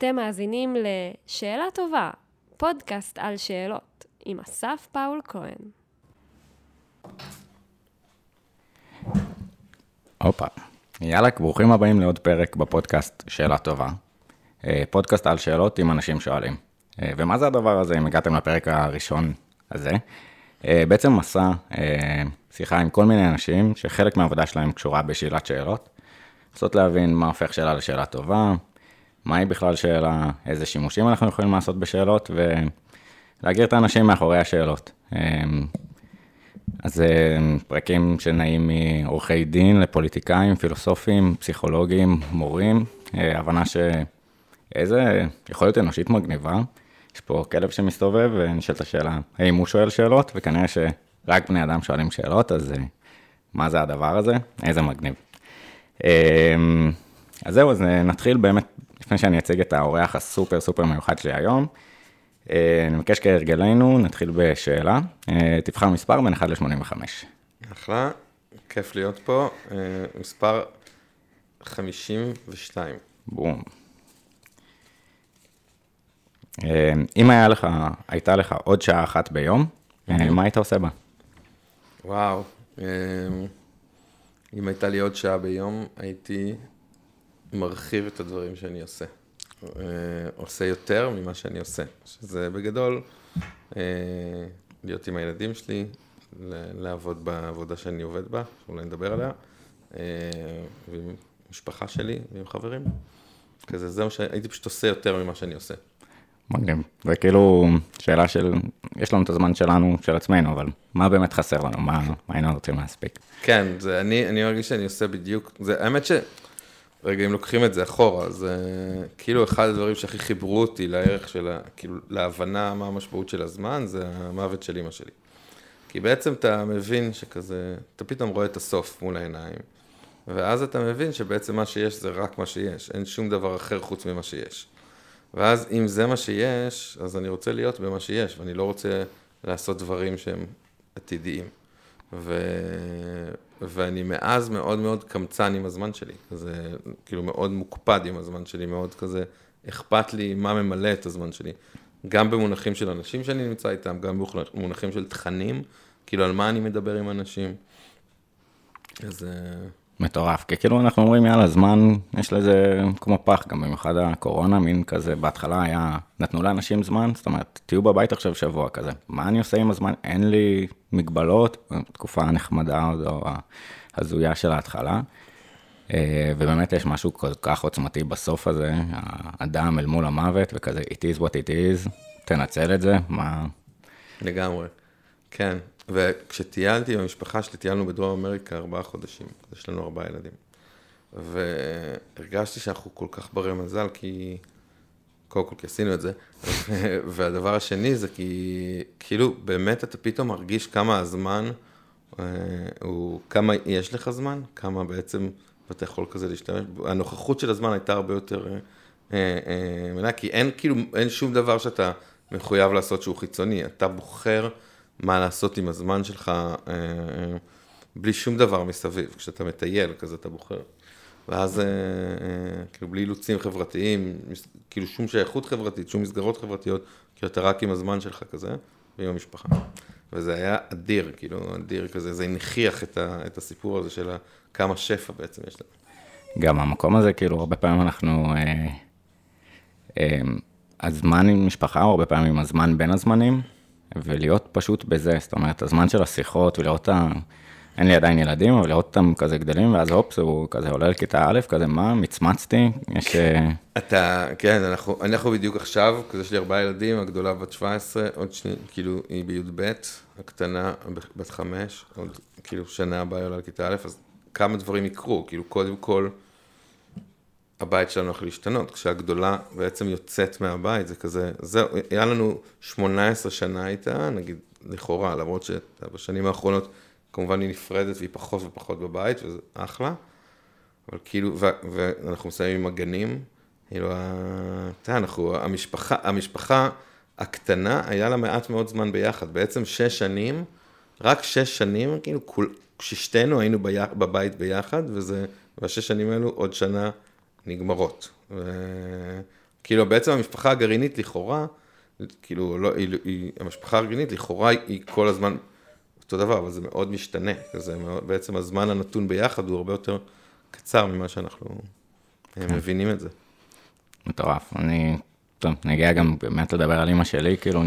אתם מאזינים ל"שאלה טובה", פודקאסט על שאלות, עם אסף פאול כהן. הופה. יאללה, ברוכים הבאים לעוד פרק בפודקאסט שאלה טובה. אה, פודקאסט על שאלות עם אנשים שואלים. אה, ומה זה הדבר הזה, אם הגעתם לפרק הראשון הזה? אה, בעצם מסע שיחה עם כל מיני אנשים שחלק מהעבודה שלהם קשורה בשאלת שאלות. לנסות להבין מה הופך שאלה לשאלה טובה, מהי בכלל שאלה, איזה שימושים אנחנו יכולים לעשות בשאלות, ולהגיר את האנשים מאחורי השאלות. אז זה פרקים שנעים מעורכי דין לפוליטיקאים, פילוסופים, פסיכולוגים, מורים, הבנה שאיזה יכולת אנושית מגניבה. יש פה כלב שמסתובב ונשאלת השאלה, האם הוא שואל שאלות? וכנראה שרק בני אדם שואלים שאלות, אז מה זה הדבר הזה? איזה מגניב. אז זהו, אז נתחיל באמת, לפני שאני אציג את האורח הסופר סופר מיוחד שלי היום. אה, אני מבקש כהרגלנו, נתחיל בשאלה. אה, תבחר מספר בין 1 ל-85. אחלה, כיף להיות פה. אה, מספר 52. בום. אם היה לך, הייתה לך עוד שעה אחת ביום, מה היית עושה בה? וואו, אם הייתה לי עוד שעה ביום, הייתי מרחיב את הדברים שאני עושה. אה, עושה יותר ממה שאני עושה, שזה בגדול אה, להיות עם הילדים שלי, לעבוד בעבודה שאני עובד בה, שאולי נדבר עליה, אה, ועם משפחה שלי ועם חברים. כזה, זה מה שהייתי פשוט עושה יותר ממה שאני עושה. מגניב. זה כאילו שאלה של, יש לנו את הזמן שלנו, של עצמנו, אבל מה באמת חסר לנו? מה, מה היינו רוצים להספיק? כן, זה, אני, אני מרגיש שאני עושה בדיוק, זה, האמת ש... רגע, אם לוקחים את זה אחורה, זה כאילו אחד הדברים שהכי חיברו אותי לערך של. כאילו, להבנה מה המשמעות של הזמן, זה המוות של אימא שלי. כי בעצם אתה מבין שכזה, אתה פתאום רואה את הסוף מול העיניים, ואז אתה מבין שבעצם מה שיש זה רק מה שיש, אין שום דבר אחר חוץ ממה שיש. ואז אם זה מה שיש, אז אני רוצה להיות במה שיש, ואני לא רוצה לעשות דברים שהם עתידיים. ו... ואני מאז מאוד מאוד קמצן עם הזמן שלי, כזה, כאילו מאוד מוקפד עם הזמן שלי, מאוד כזה, אכפת לי מה ממלא את הזמן שלי. גם במונחים של אנשים שאני נמצא איתם, גם במונחים של תכנים, כאילו על מה אני מדבר עם אנשים. אז... מטורף, כי כאילו אנחנו אומרים, יאללה, זמן, יש לזה כמו פח, גם במיוחד הקורונה, מין כזה, בהתחלה היה, נתנו לאנשים זמן, זאת אומרת, תהיו בבית עכשיו שבוע כזה, מה אני עושה עם הזמן? אין לי מגבלות, תקופה נחמדה עוד, או הזויה של ההתחלה. אה, ובאמת יש משהו כל כך עוצמתי בסוף הזה, האדם אל מול המוות, וכזה, it is what it is, תנצל את זה, מה... לגמרי, כן. וכשטיילתי עם המשפחה שלי, טיילנו בדרום אמריקה ארבעה חודשים, יש לנו ארבעה ילדים. והרגשתי שאנחנו כל כך ברי מזל, כי... קודם כל, כי עשינו את זה. והדבר השני זה כי, כאילו, באמת אתה פתאום מרגיש כמה הזמן אה, הוא, כמה יש לך זמן, כמה בעצם אתה יכול כזה להשתמש, הנוכחות של הזמן הייתה הרבה יותר אה, אה, מלאה, כי אין כאילו, אין שום דבר שאתה מחויב לעשות שהוא חיצוני, אתה בוחר מה לעשות עם הזמן שלך אה, אה, בלי שום דבר מסביב. כשאתה מטייל, כזה אתה בוחר. ואז אה, כאילו בלי אילוצים חברתיים, כאילו שום שייכות חברתית, שום מסגרות חברתיות, כי אתה רק עם הזמן שלך כזה, ועם המשפחה. וזה היה אדיר, כאילו, אדיר כזה, זה הנכיח את, ה, את הסיפור הזה של כמה שפע בעצם יש לנו. גם המקום הזה, כאילו, הרבה פעמים אנחנו, אה, אה, הזמן עם משפחה, או הרבה פעמים הזמן בין הזמנים, ולהיות פשוט בזה, זאת אומרת, הזמן של השיחות ולראות את ה... אין לי עדיין ילדים, אבל לראות אותם כזה גדלים, ואז הופס, הוא כזה עולה לכיתה א', כזה, מה, מצמצתי, יש... אה, אתה, כן, אנחנו, אנחנו בדיוק עכשיו, כזה יש לי ארבעה ילדים, הגדולה בת 17, עוד שני, כאילו, היא בי"ב, הקטנה בת חמש, עוד, כאילו, שנה הבאה עולה לכיתה א', אז כמה דברים יקרו, כאילו, קודם כל, הבית שלנו הולך להשתנות, כשהגדולה בעצם יוצאת מהבית, זה כזה, זהו, היה לנו 18 שנה איתה, נגיד, לכאורה, למרות שבשנים האחרונות, כמובן היא נפרדת והיא פחות ופחות בבית, וזה אחלה, אבל כאילו, ו- ואנחנו מסיימים עם הגנים, כאילו, אתה אנחנו, המשפחה, המשפחה הקטנה, היה לה מעט מאוד זמן ביחד, בעצם שש שנים, רק שש שנים, כאילו, כששתינו היינו בי, בבית ביחד, וזה, והשש שנים האלו עוד שנה נגמרות. ו... כאילו, בעצם המשפחה הגרעינית לכאורה, כאילו, לא, היא, היא, המשפחה הגרעינית לכאורה היא כל הזמן אותו דבר, אבל זה מאוד משתנה. זה מאוד, בעצם הזמן הנתון ביחד הוא הרבה יותר קצר ממה שאנחנו אה, כן. מבינים את זה. מטורף. אני, טוב, נגיע גם באמת לדבר על אימא שלי, כאילו,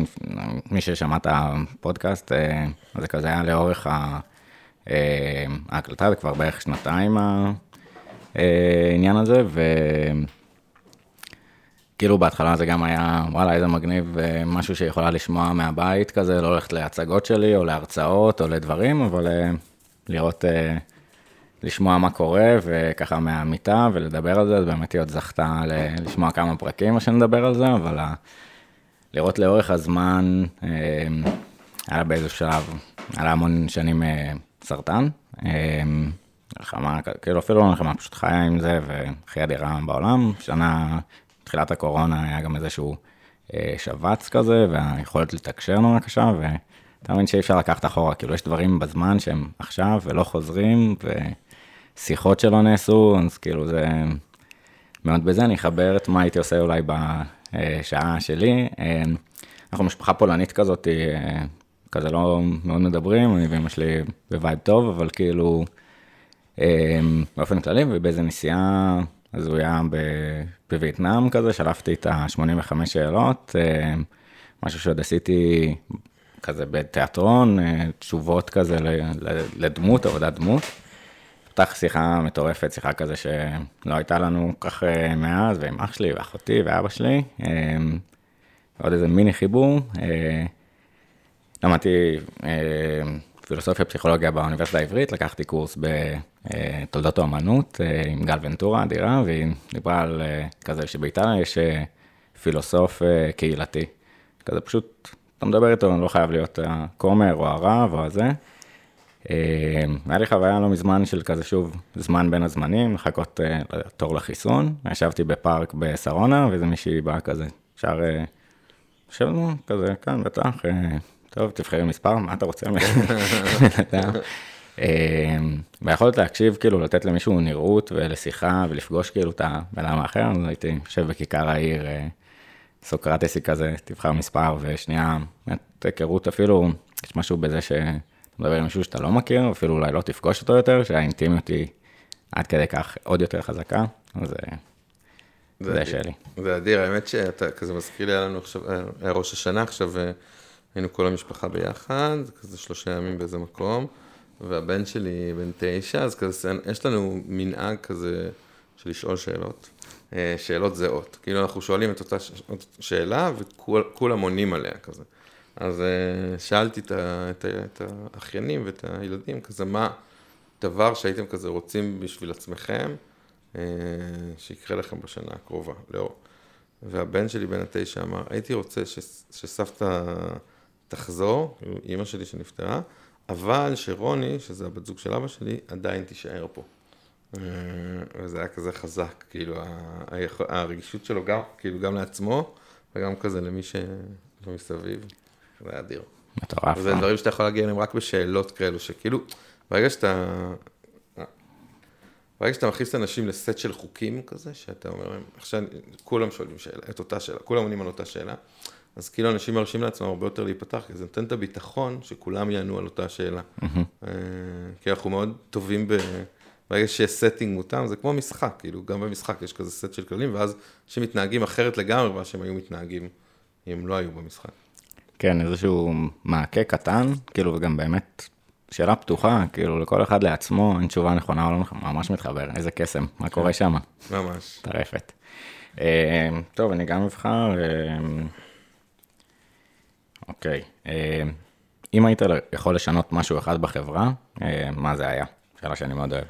מי ששמע את הפודקאסט, אה, זה כזה היה לאורך ה- אה, ההקלטה, זה כבר בערך שנתיים העניין הזה, וכאילו בהתחלה זה גם היה, וואלה, איזה מגניב, אה, משהו שיכולה לשמוע מהבית כזה, לא הולכת להצגות שלי, או להרצאות, או לדברים, אבל אה, לראות... אה, לשמוע מה קורה, וככה מהמיטה, ולדבר על זה, אז באמת היא עוד זכתה לשמוע כמה פרקים, מה שנדבר על זה, אבל לראות לאורך הזמן, היה באיזשהו שלב, היה לה המון שנים סרטן, מלחמה, כאילו אפילו לא מלחמה, פשוט חיה עם זה, והכי אדירה בעולם. שנה, תחילת הקורונה היה גם איזשהו אה, שבץ כזה, והיכולת לתקשר נורא קשה, ואתה מבין שאי אפשר לקחת אחורה, כאילו יש דברים בזמן שהם עכשיו ולא חוזרים, ושיחות שלא נעשו, אז כאילו זה מאוד בזה, אני אחבר את מה הייתי עושה אולי בשעה שלי. אה, אנחנו משפחה פולנית כזאת, אה, כזה לא מאוד מדברים, אני ואמא שלי ב vibe טוב, אבל כאילו, באופן כללי, ובאיזה נסיעה הזויה ב- בווייטנאם כזה, שלפתי את ה-85 שאלות, אה, משהו שעוד עשיתי כזה בתיאטרון, אה, תשובות כזה לדמות, עבודת דמות. פתח שיחה מטורפת, שיחה כזה שלא הייתה לנו כך אה, מאז, ועם אח שלי ואחותי ואבא שלי. אה, עוד איזה מיני חיבור. אה, למדתי פילוסופיה פסיכולוגיה באוניברסיטה העברית, לקחתי קורס בתולדות האומנות אה, עם גל ונטורה אדירה, והיא דיברה על אה, כזה שבאיטליה יש אה, פילוסוף אה, קהילתי. כזה פשוט, אתה מדבר איתו, לא חייב להיות הכומר או הרב או הזה. אה, היה לי חוויה לא מזמן של כזה שוב, זמן בין הזמנים, לחכות אה, לתור לחיסון. ישבתי בפארק בשרונה, ואיזה מישהי באה כזה, שר, אה, יושבת כזה, כאן בטח, אה, טוב, תבחרי מספר, מה אתה רוצה? אה, והיכולת להקשיב, כאילו, לתת למישהו נראות ולשיחה ולפגוש כאילו את הבן אדם האחר, אז הייתי יושב בכיכר העיר, אה, סוקרטסי כזה, תבחר מספר, ושנייה, היכרות אפילו, יש משהו בזה שאתה מדבר עם מישהו שאתה לא מכיר, אפילו אולי לא תפגוש אותו יותר, שהאינטימיות היא עד כדי כך עוד יותר חזקה, אז אה, זה אדיר. שלי. זה אדיר, האמת שאתה כזה מזכיר לי, היה לנו עכשיו, היה ראש השנה עכשיו, אה, היינו כל המשפחה ביחד, כזה שלושה ימים באיזה מקום, והבן שלי בן תשע, אז כזה, יש לנו מנהג כזה של לשאול שאלות, אה, שאלות זהות. כאילו אנחנו שואלים את אותה שאלה וכולם עונים עליה כזה. אז אה, שאלתי את, ה, את, ה, את האחיינים ואת הילדים, כזה מה דבר שהייתם כזה רוצים בשביל עצמכם, אה, שיקרה לכם בשנה הקרובה, לאור. והבן שלי בן התשע אמר, הייתי רוצה ש, שסבתא תחזור, אימא שלי שנפטרה, אבל שרוני, שזה הבת זוג של אבא שלי, עדיין תישאר פה. אה, וזה היה כזה חזק, כאילו, הרגישות שלו גם, כאילו, גם לעצמו, וגם כזה למי שמסביב. זה היה אדיר. מטורף. זה אה? דברים שאתה יכול להגיע אליהם רק בשאלות כאלו, שכאילו, ברגע שאתה... ברגע שאתה מכניס אנשים לסט של חוקים כזה, שאתה אומר להם, עכשיו כולם שואלים שאלה, את אותה שאלה, כולם עונים על אותה שאלה, אז כאילו אנשים מרשים לעצמם הרבה יותר להיפתח, כי זה נותן את הביטחון שכולם יענו על אותה שאלה. אה, כי אנחנו מאוד טובים ב... ברגע שיש setting מותאם, זה כמו משחק, כאילו, גם במשחק יש כזה סט של כללים, ואז אנשים מתנהגים אחרת לגמרי ממה שהם היו מתנהגים אם לא היו במשחק. כן, איזשהו מעקה קטן, כאילו, וגם באמת שאלה פתוחה, כאילו, לכל אחד לעצמו, אין תשובה נכונה או לא נכונה, ממש מתחבר, איזה קסם, מה קורה שם? ממש. טרפת. אה, טוב, אני גם אבחר. אה, אוקיי. אה, אם היית יכול לשנות משהו אחד בחברה, אה, מה זה היה? שאלה שאני מאוד אוהב.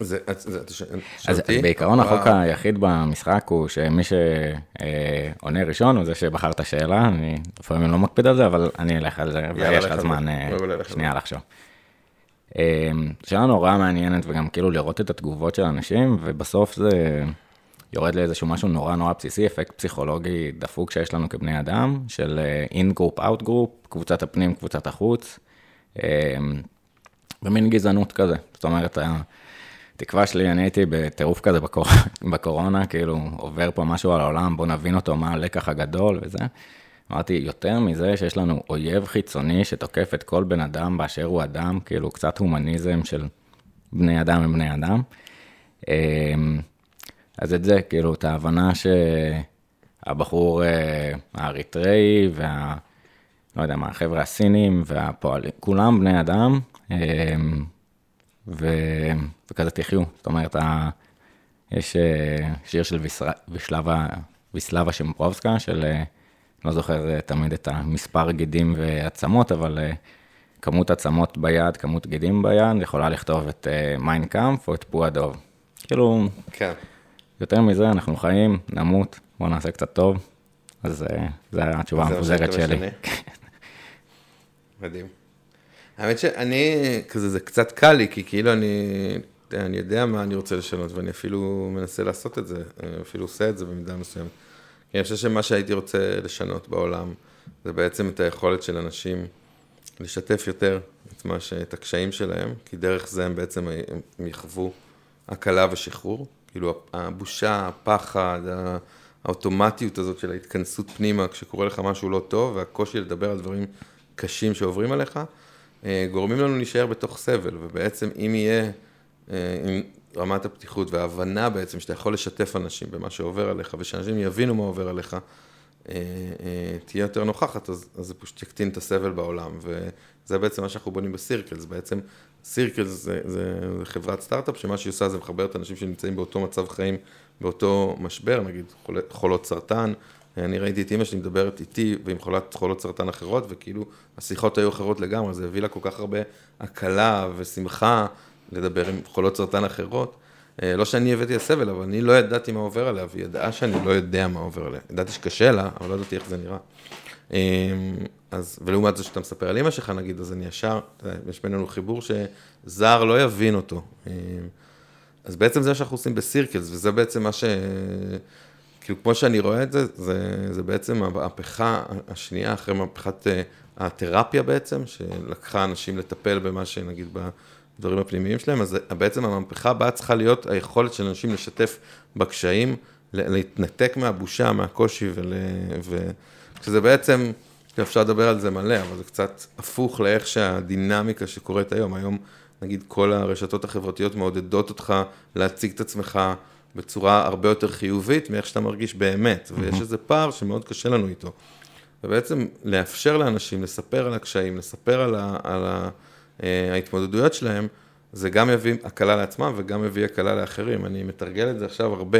זה, זה, שואל אז? בעיקרון החוק. היחיד במשחק הוא שמי שעונה ראשון הוא זה שבחר את השאלה, אני לפעמים לא מקפיד על זה, אבל אני אלך על זה, ויש לך זמן. אה, שנייה לחשוב. אה, שאלה נורא מעניינת, וגם כאילו לראות את התגובות של אנשים, ובסוף זה יורד לאיזשהו משהו נורא נורא בסיסי, אפקט פסיכולוגי דפוק שיש לנו כבני אדם, של in group, out group, קבוצת הפנים, קבוצת החוץ, אה, במין גזענות כזה. זאת אומרת, התקווה שלי, אני הייתי בטירוף כזה בקור... בקורונה, כאילו, עובר פה משהו על העולם, בוא נבין אותו, מה הלקח הגדול וזה. אמרתי, יותר מזה שיש לנו אויב חיצוני שתוקף את כל בן אדם באשר הוא אדם, כאילו, קצת הומניזם של בני אדם הם בני אדם. אז את זה, כאילו, את ההבנה שהבחור אה, האריתראי וה... לא יודע מה, החבר'ה הסינים והפועלים, כולם בני אדם, אמ, ו... וכזה תחיו. זאת אומרת, ה... יש אה, שיר של. ויסלבה, ויסלבה שמפרובסקה, של, אה, לא זוכר תמיד את המספר גידים ועצמות, אבל כמות עצמות ביד, כמות גידים ביד, יכולה לכתוב את מיינקאמפ או את פועדוב. כאילו, כן. יותר מזה, אנחנו חיים, נמות, בואו נעשה קצת טוב. אז זו התשובה המפוזרת שלי. מדהים. האמת שאני, כזה, זה קצת קל לי, כי כאילו אני, אני יודע מה אני רוצה לשנות, ואני אפילו מנסה לעשות את זה, אפילו עושה את זה במידה מסוימת. כי אני חושב שמה שהייתי רוצה לשנות בעולם, זה בעצם את היכולת של אנשים לשתף יותר את, מה ש... את הקשיים שלהם, כי דרך זה הם בעצם הם יחוו הקלה ושחרור. כאילו הבושה, הפחד, האוטומטיות הזאת של ההתכנסות פנימה כשקורה לך משהו לא טוב, והקושי לדבר על דברים קשים שעוברים עליך, אה, גורמים לנו להישאר בתוך סבל, ובעצם אם יהיה אה, רמת הפתיחות וההבנה בעצם שאתה יכול לשתף אנשים במה שעובר עליך, ושאנשים יבינו מה עובר עליך, אה, תהיה יותר נוכחת, אז, אז זה פשוט יקטין את הסבל בעולם, וזה בעצם מה שאנחנו בונים בסירקלס, בעצם סירקלס זה, זה, זה חברת סטארט-אפ, שמה שהיא עושה זה מחברת אנשים שנמצאים באותו מצב חיים, באותו משבר, נגיד חולות סרטן, אני ראיתי את אימא שלי מדברת איתי ועם חולת, חולות סרטן אחרות, וכאילו השיחות היו אחרות לגמרי, זה הביא לה כל כך הרבה הקלה ושמחה לדבר עם חולות סרטן אחרות. אה, לא שאני הבאתי לסבל, אבל אני לא ידעתי מה עובר עליה, והיא ידעה שאני לא יודע מה עובר עליה. ידעתי שקשה לה, אבל לא ידעתי איך זה נראה. אמ, אז, ולעומת זה שאתה מספר על אימא שלך נגיד, אז אני ישר, יש בינינו חיבור שזר לא יבין אותו. אמ, אז בעצם זה שאנחנו עושים בסירקלס, וזה בעצם מה ש... כאילו, כמו שאני רואה את זה, זה, זה בעצם המהפכה השנייה, אחרי מהפכת אה, התרפיה בעצם, שלקחה אנשים לטפל במה שנגיד בדברים הפנימיים שלהם, אז בעצם המהפכה הבאה צריכה להיות היכולת של אנשים לשתף בקשיים, להתנתק מהבושה, מהקושי, ול, ושזה בעצם, אפשר לדבר על זה מלא, אבל זה קצת הפוך לאיך שהדינמיקה שקורית היום, היום נגיד כל הרשתות החברתיות מעודדות אותך להציג את עצמך. בצורה הרבה יותר חיובית מאיך שאתה מרגיש באמת, mm-hmm. ויש איזה פער שמאוד קשה לנו איתו. ובעצם לאפשר לאנשים לספר על הקשיים, לספר על, ה, על ה, אה, ההתמודדויות שלהם, זה גם יביא הקלה לעצמם וגם יביא הקלה לאחרים. אני מתרגל את זה עכשיו הרבה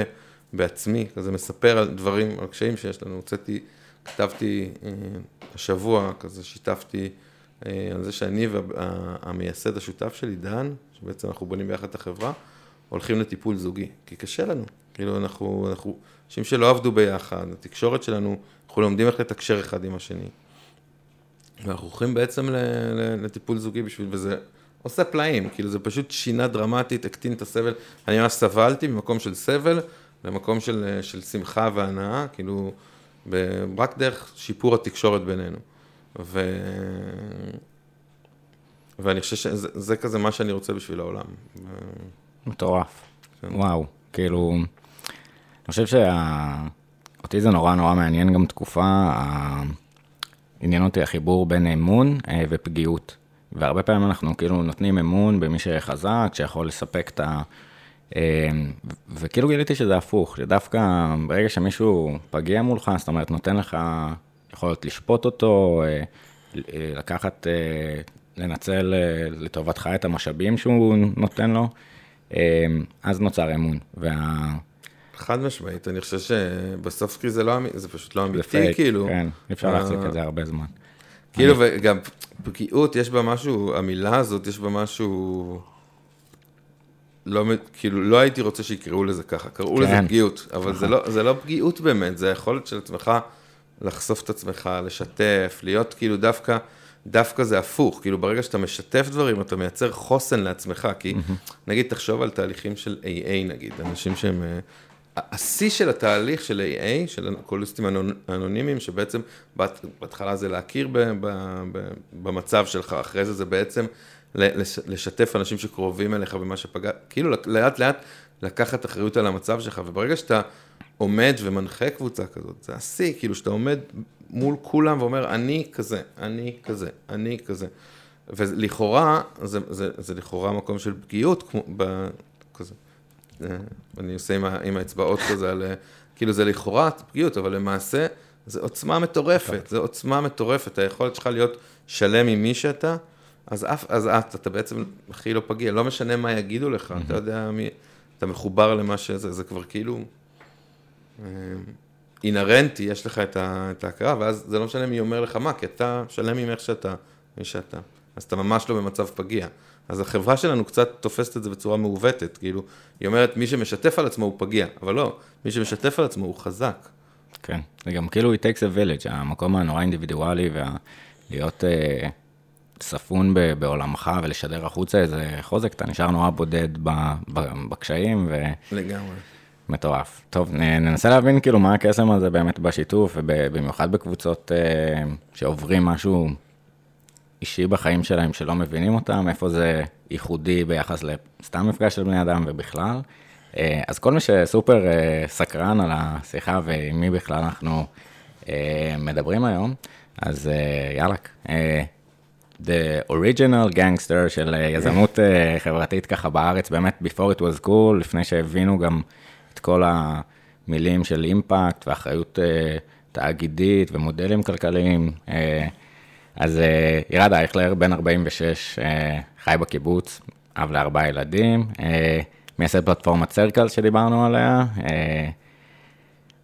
בעצמי, כזה מספר על דברים, על קשיים שיש לנו. הוצאתי, כתבתי אה, השבוע, כזה שיתפתי אה, על זה שאני והמייסד השותף שלי, דן, שבעצם אנחנו בונים ביחד את החברה, הולכים לטיפול זוגי, כי קשה לנו. כאילו, אנחנו, אנחנו, אנשים שלא עבדו ביחד, התקשורת שלנו, אנחנו לומדים איך לתקשר אחד עם השני. ואנחנו הולכים בעצם לטיפול זוגי בשביל, וזה עושה פלאים, כאילו זה פשוט שינה דרמטית, הקטין את הסבל. אני ממש סבלתי ממקום של סבל למקום של, של שמחה והנאה, כאילו, רק דרך שיפור התקשורת בינינו. ו... ואני חושב שזה כזה מה שאני רוצה בשביל העולם. מטורף. כן. וואו, כאילו, אני חושב שאותי זה נורא נורא מעניין גם תקופה, עניין אותי החיבור בין אמון אה, ופגיעות. והרבה פעמים אנחנו כאילו נותנים אמון במי שחזק, שיכול לספק את ה... אה, וכאילו גיליתי שזה הפוך, שדווקא ברגע שמישהו פגיע מולך, זאת אומרת, נותן לך יכולת לשפוט אותו, אה, לקחת, לנצל לטובתך את המשאבים שהוא נותן לו, אמ, אז נוצר אמון. וה... חד משמעית, אני חושב שבסוף כי זה לא אמיתי, זה פשוט לא אמיתי, פייק, כאילו. כן, אפשר להחזיק את זה הרבה זמן. כאילו, וגם פגיעות, יש בה משהו, המילה הזאת, יש בה משהו... לא, כאילו, לא הייתי רוצה שיקראו לזה ככה, קראו כן. לזה פגיעות, אבל זה לא, זה לא פגיעות באמת, זה היכולת של עצמך לחשוף את עצמך, לשתף, להיות כאילו דווקא... דווקא זה הפוך, כאילו ברגע שאתה משתף דברים, אתה מייצר חוסן לעצמך, כי. נגיד, תחשוב על תהליכים של AA נגיד, אנשים שהם... אה, השיא של התהליך של AA, של אלכוהוליסטים אנונימיים, שבעצם בהתחלה זה להכיר ב, ב, ב, במצב שלך, אחרי זה זה בעצם לשתף אנשים שקרובים אליך במה שפגע, כאילו לאט לאט לקחת אחריות על המצב שלך, וברגע שאתה עומד ומנחה קבוצה כזאת, זה השיא, כאילו שאתה עומד מול כולם ואומר, אני כזה, אני כזה, אני כזה. ולכאורה, זה, זה, זה לכאורה מקום של פגיעות, כמו, ב, כזה. אה, אני עושה עם, ה, עם האצבעות כזה, על, כאילו זה לכאורה פגיעות, אבל למעשה זה עוצמה מטורפת, זה עוצמה מטורפת, היכולת שלך להיות שלם עם מי שאתה, אז, אף, אז את, אתה בעצם הכי לא פגיע, לא משנה מה יגידו לך, אתה יודע מי, אתה מחובר למה שזה, זה כבר כאילו אה, אינהרנטי, יש לך את, ה, את ההכרה, ואז זה לא משנה מי אומר לך מה, כי אתה שלם עם איך שאתה, מי שאתה. אז אתה ממש לא במצב פגיע. אז החברה שלנו קצת תופסת את זה בצורה מעוותת, כאילו, היא אומרת, מי שמשתף על עצמו הוא פגיע, אבל לא, מי שמשתף על עצמו הוא חזק. כן, זה גם כאילו it takes a village, המקום הנורא אינדיבידואלי, ולהיות אה, ספון ב, בעולמך ולשדר החוצה איזה חוזק, אתה נשאר נורא בודד ב, ב, בקשיים. ו... לגמרי. מטורף. טוב, ננסה להבין כאילו מה הקסם הזה באמת בשיתוף, ובמיוחד בקבוצות אה, שעוברים משהו אישי בחיים שלהם שלא מבינים אותם, איפה זה ייחודי ביחס לסתם מפגש של בני אדם ובכלל. אה, אז כל מי שסופר אה, סקרן על השיחה ועם מי בכלל אנחנו אה, מדברים היום, אז יאללה. The original gangster של יזמות חברתית ככה בארץ, באמת before it was cool, לפני שהבינו גם את כל המילים של אימפקט ואחריות תאגידית ומודלים כלכליים. אז ירד אייכלר, בן 46, uh, חי בקיבוץ, אב לארבעה ילדים, מייסד פלטפורמת סרקל שדיברנו עליה.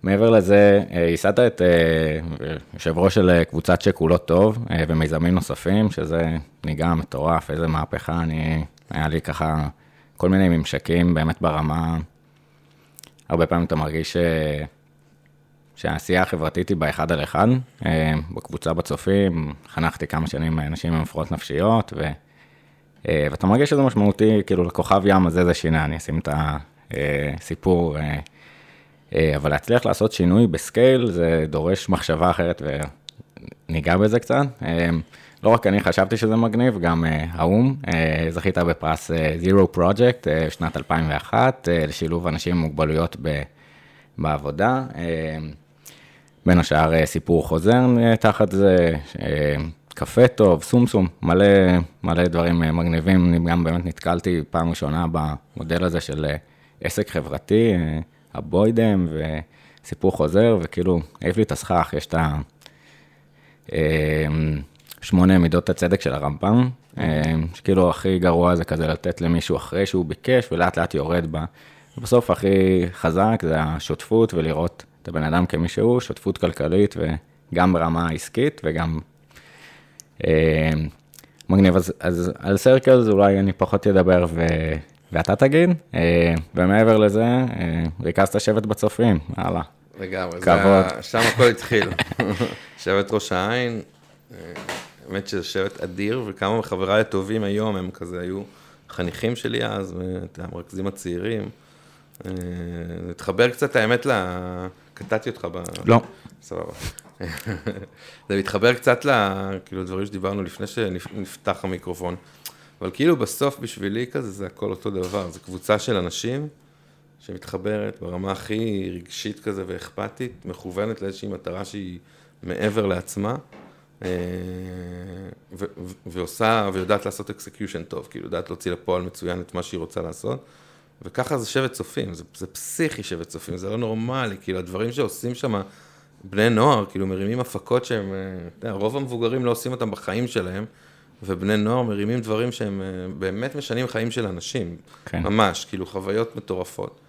מעבר לזה, uh, ייסדת את uh, יושב ראש של קבוצת שכולות טוב ומיזמים נוספים, שזה ניגע מטורף, איזה מהפכה, אני, היה לי ככה כל מיני ממשקים באמת ברמה, הרבה פעמים אתה מרגיש uh, שהעשייה החברתית היא באחד על אחד, אה, בקבוצה בצופים, חנכתי כמה שנים אנשים עם הפרעות נפשיות, ו, אה, ואתה מרגיש שזה משמעותי, כאילו לכוכב ים הזה זה שינה, אני אשים את הסיפור, אה, אבל להצליח לעשות שינוי בסקייל, זה דורש מחשבה אחרת, וניגע בזה קצת. לא רק אני חשבתי שזה מגניב, גם האו"ם, זכית בפרס Zero Project, שנת 2001, לשילוב אנשים עם מוגבלויות בעבודה. בין השאר אה, סיפור חוזר אה, תחת זה, אה, קפה טוב, סומסום, מלא, מלא דברים מגניבים. אני גם באמת נתקלתי פעם ראשונה במודל הזה של עסק חברתי, הבוידם וסיפור חוזר, וכאילו, העיף לי את הסכך, יש את ה... שמונה מידות הצדק של הרמב"ם, שכאילו הכי גרוע זה כזה לתת למישהו אחרי שהוא ביקש ולאט לאט יורד בה. בסוף הכי חזק זה השותפות ולראות את הבן אדם כמי שהוא, שותפות כלכלית וגם ברמה העסקית וגם אה, מגניב. אז, אז על סרקלס אולי אני פחות אדבר ו, ואתה תגיד, אה, ומעבר לזה, אה, ריכזת שבט בצופים, הלאה. לגמרי, כבוד. זה, שם הכל התחיל. שבט ראש העין, אה, האמת שזה שבט אדיר, וכמה מחבריי הטובים היום הם כזה היו חניכים שלי אז, המרכזים הצעירים. אה, התחבר קצת, האמת, ל... קטעתי אותך ב... לא. סבבה. זה מתחבר קצת כאילו, לדברים שדיברנו לפני שנפתח המיקרופון. אבל כאילו בסוף בשבילי כזה זה הכל אותו דבר, זו קבוצה של אנשים שמתחברת ברמה הכי רגשית כזה ואכפתית, מכוונת לאיזושהי מטרה שהיא מעבר לעצמה, אה, ועושה ויודעת לעשות execution טוב, כאילו יודעת להוציא לפועל מצוין את מה שהיא רוצה לעשות. וככה זה שבט צופים, זה, זה פסיכי שבט צופים, זה לא נורמלי, כאילו הדברים שעושים שם בני נוער, כאילו מרימים הפקות שהם, אה, אתה יודע, רוב המבוגרים לא עושים אותם בחיים שלהם, ובני נוער מרימים דברים שהם אה, באמת משנים חיים של אנשים, כן. ממש, כאילו חוויות מטורפות.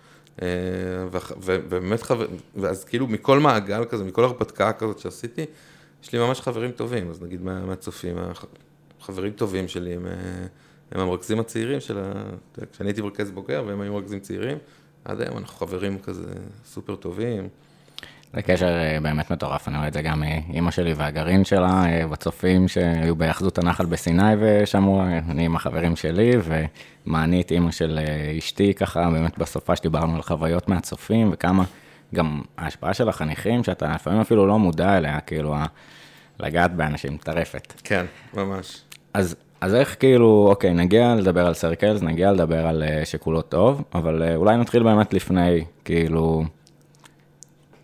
אה, ובאמת חבר... ואז כאילו מכל מעגל כזה, מכל הרפתקה כזאת שעשיתי, יש לי ממש חברים טובים, אז נגיד מה, מהצופים, חברים טובים שלי הם... הם המרכזים הצעירים של ה... כשאני הייתי מרכז בוגר והם היו מרכזים צעירים, עד היום אנחנו חברים כזה סופר טובים. זה קשר אה, באמת מטורף, אני רואה את זה גם מאימא שלי והגרעין שלה, אה, בצופים שהיו בהיאחזות הנחל בסיני ושמעו, אני עם החברים שלי, ומענית אימא של אה, אשתי, ככה באמת בסופה שדיברנו על חוויות מהצופים, וכמה גם ההשפעה של החניכים, שאתה לפעמים אפילו לא מודע אליה, כאילו, לגעת באנשים, טרפת. כן, ממש. אז אז איך כאילו, אוקיי, נגיע לדבר על סרקלס, נגיע לדבר על uh, שכולו טוב, אבל uh, אולי נתחיל באמת לפני, כאילו,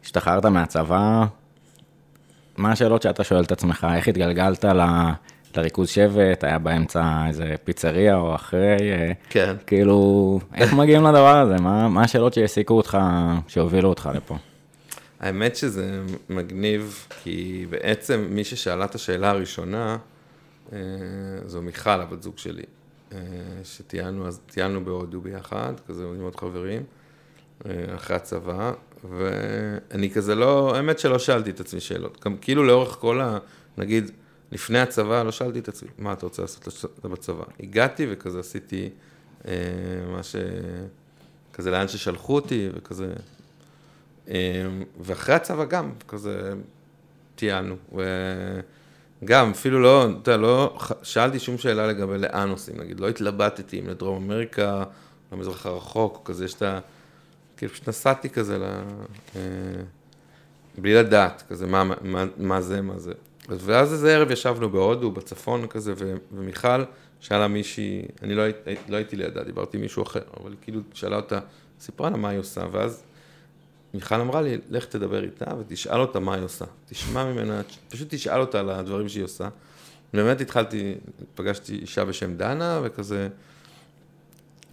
השתחררת מהצבא, מה השאלות שאתה שואל את עצמך, איך התגלגלת ל... לריכוז שבט, היה באמצע איזה פיצריה או אחרי, אה, כן. כאילו, איך מגיעים לדבר הזה? מה, מה השאלות שהעסיקו אותך, שהובילו אותך לפה? האמת שזה מגניב, כי בעצם מי ששאלה את השאלה הראשונה, אה, זו מיכל, הבת זוג שלי, אה, שטיילנו, בהודו ביחד, כזה עם עוד חברים, אחרי הצבא, ואני כזה לא, האמת שלא שאלתי את עצמי שאלות, גם כאילו לאורך כל ה... נגיד, לפני הצבא לא שאלתי את עצמי, מה אתה רוצה לעשות בצבא? הגעתי וכזה עשיתי אה, מה ש... כזה לאן ששלחו אותי וכזה... אה, ואחרי הצבא גם, כזה טיילנו. וגם, אפילו לא, אתה לא שאלתי שום שאלה לגבי לאן עושים, נגיד, לא התלבטתי אם לדרום אמריקה, למזרח הרחוק, כזה, יש את ה... כאילו פשוט נסעתי כזה ל... אה, בלי לדעת, כזה, מה, מה, מה זה, מה זה. ואז איזה ערב ישבנו בהודו, בצפון כזה, ו- ומיכל שאלה מישהי, אני לא, לא הייתי לידה, דיברתי עם מישהו אחר, אבל כאילו שאלה אותה, סיפרה לה מה היא עושה, ואז מיכל אמרה לי, לך תדבר איתה ותשאל אותה מה היא עושה. תשמע ממנה, פשוט תשאל אותה על הדברים שהיא עושה. באמת התחלתי, פגשתי אישה בשם דנה, וכזה,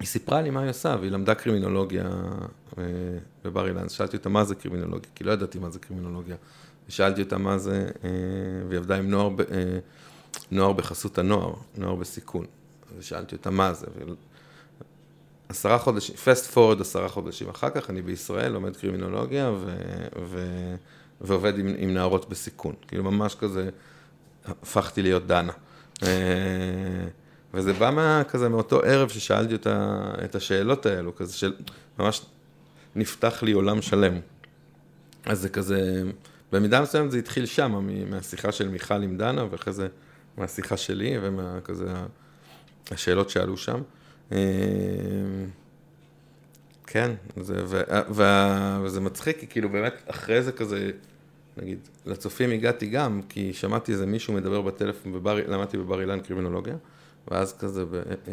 היא סיפרה לי מה היא עושה, והיא למדה קרימינולוגיה אה, בבר אילן. שאלתי אותה מה זה קרימינולוגיה, כי לא ידעתי מה זה קרימינולוגיה. ושאלתי אותה מה זה, אה, והיא עבדה עם נוער, אה, נוער בחסות הנוער, נוער בסיכון. ושאלתי אותה מה זה. עשרה חודשים, פסט פורד עשרה חודשים אחר כך, אני בישראל, לומד קרימינולוגיה ו, ו, ועובד עם, עם נערות בסיכון. כאילו ממש כזה, הפכתי להיות דנה. אה, וזה בא מה, כזה מאותו ערב ששאלתי אותה את השאלות האלו, כזה של, ממש נפתח לי עולם שלם. אז זה כזה, במידה מסוימת זה התחיל שם, מהשיחה של מיכל עם דנה, ואחרי זה מהשיחה שלי, ומהכזה, השאלות שעלו שם. אה, כן, זה, ו, ו, וזה מצחיק, כי כאילו באמת אחרי זה כזה, נגיד, לצופים הגעתי גם, כי שמעתי איזה מישהו מדבר בטלפון, בבר, למדתי בבר אילן קרימינולוגיה, ואז כזה,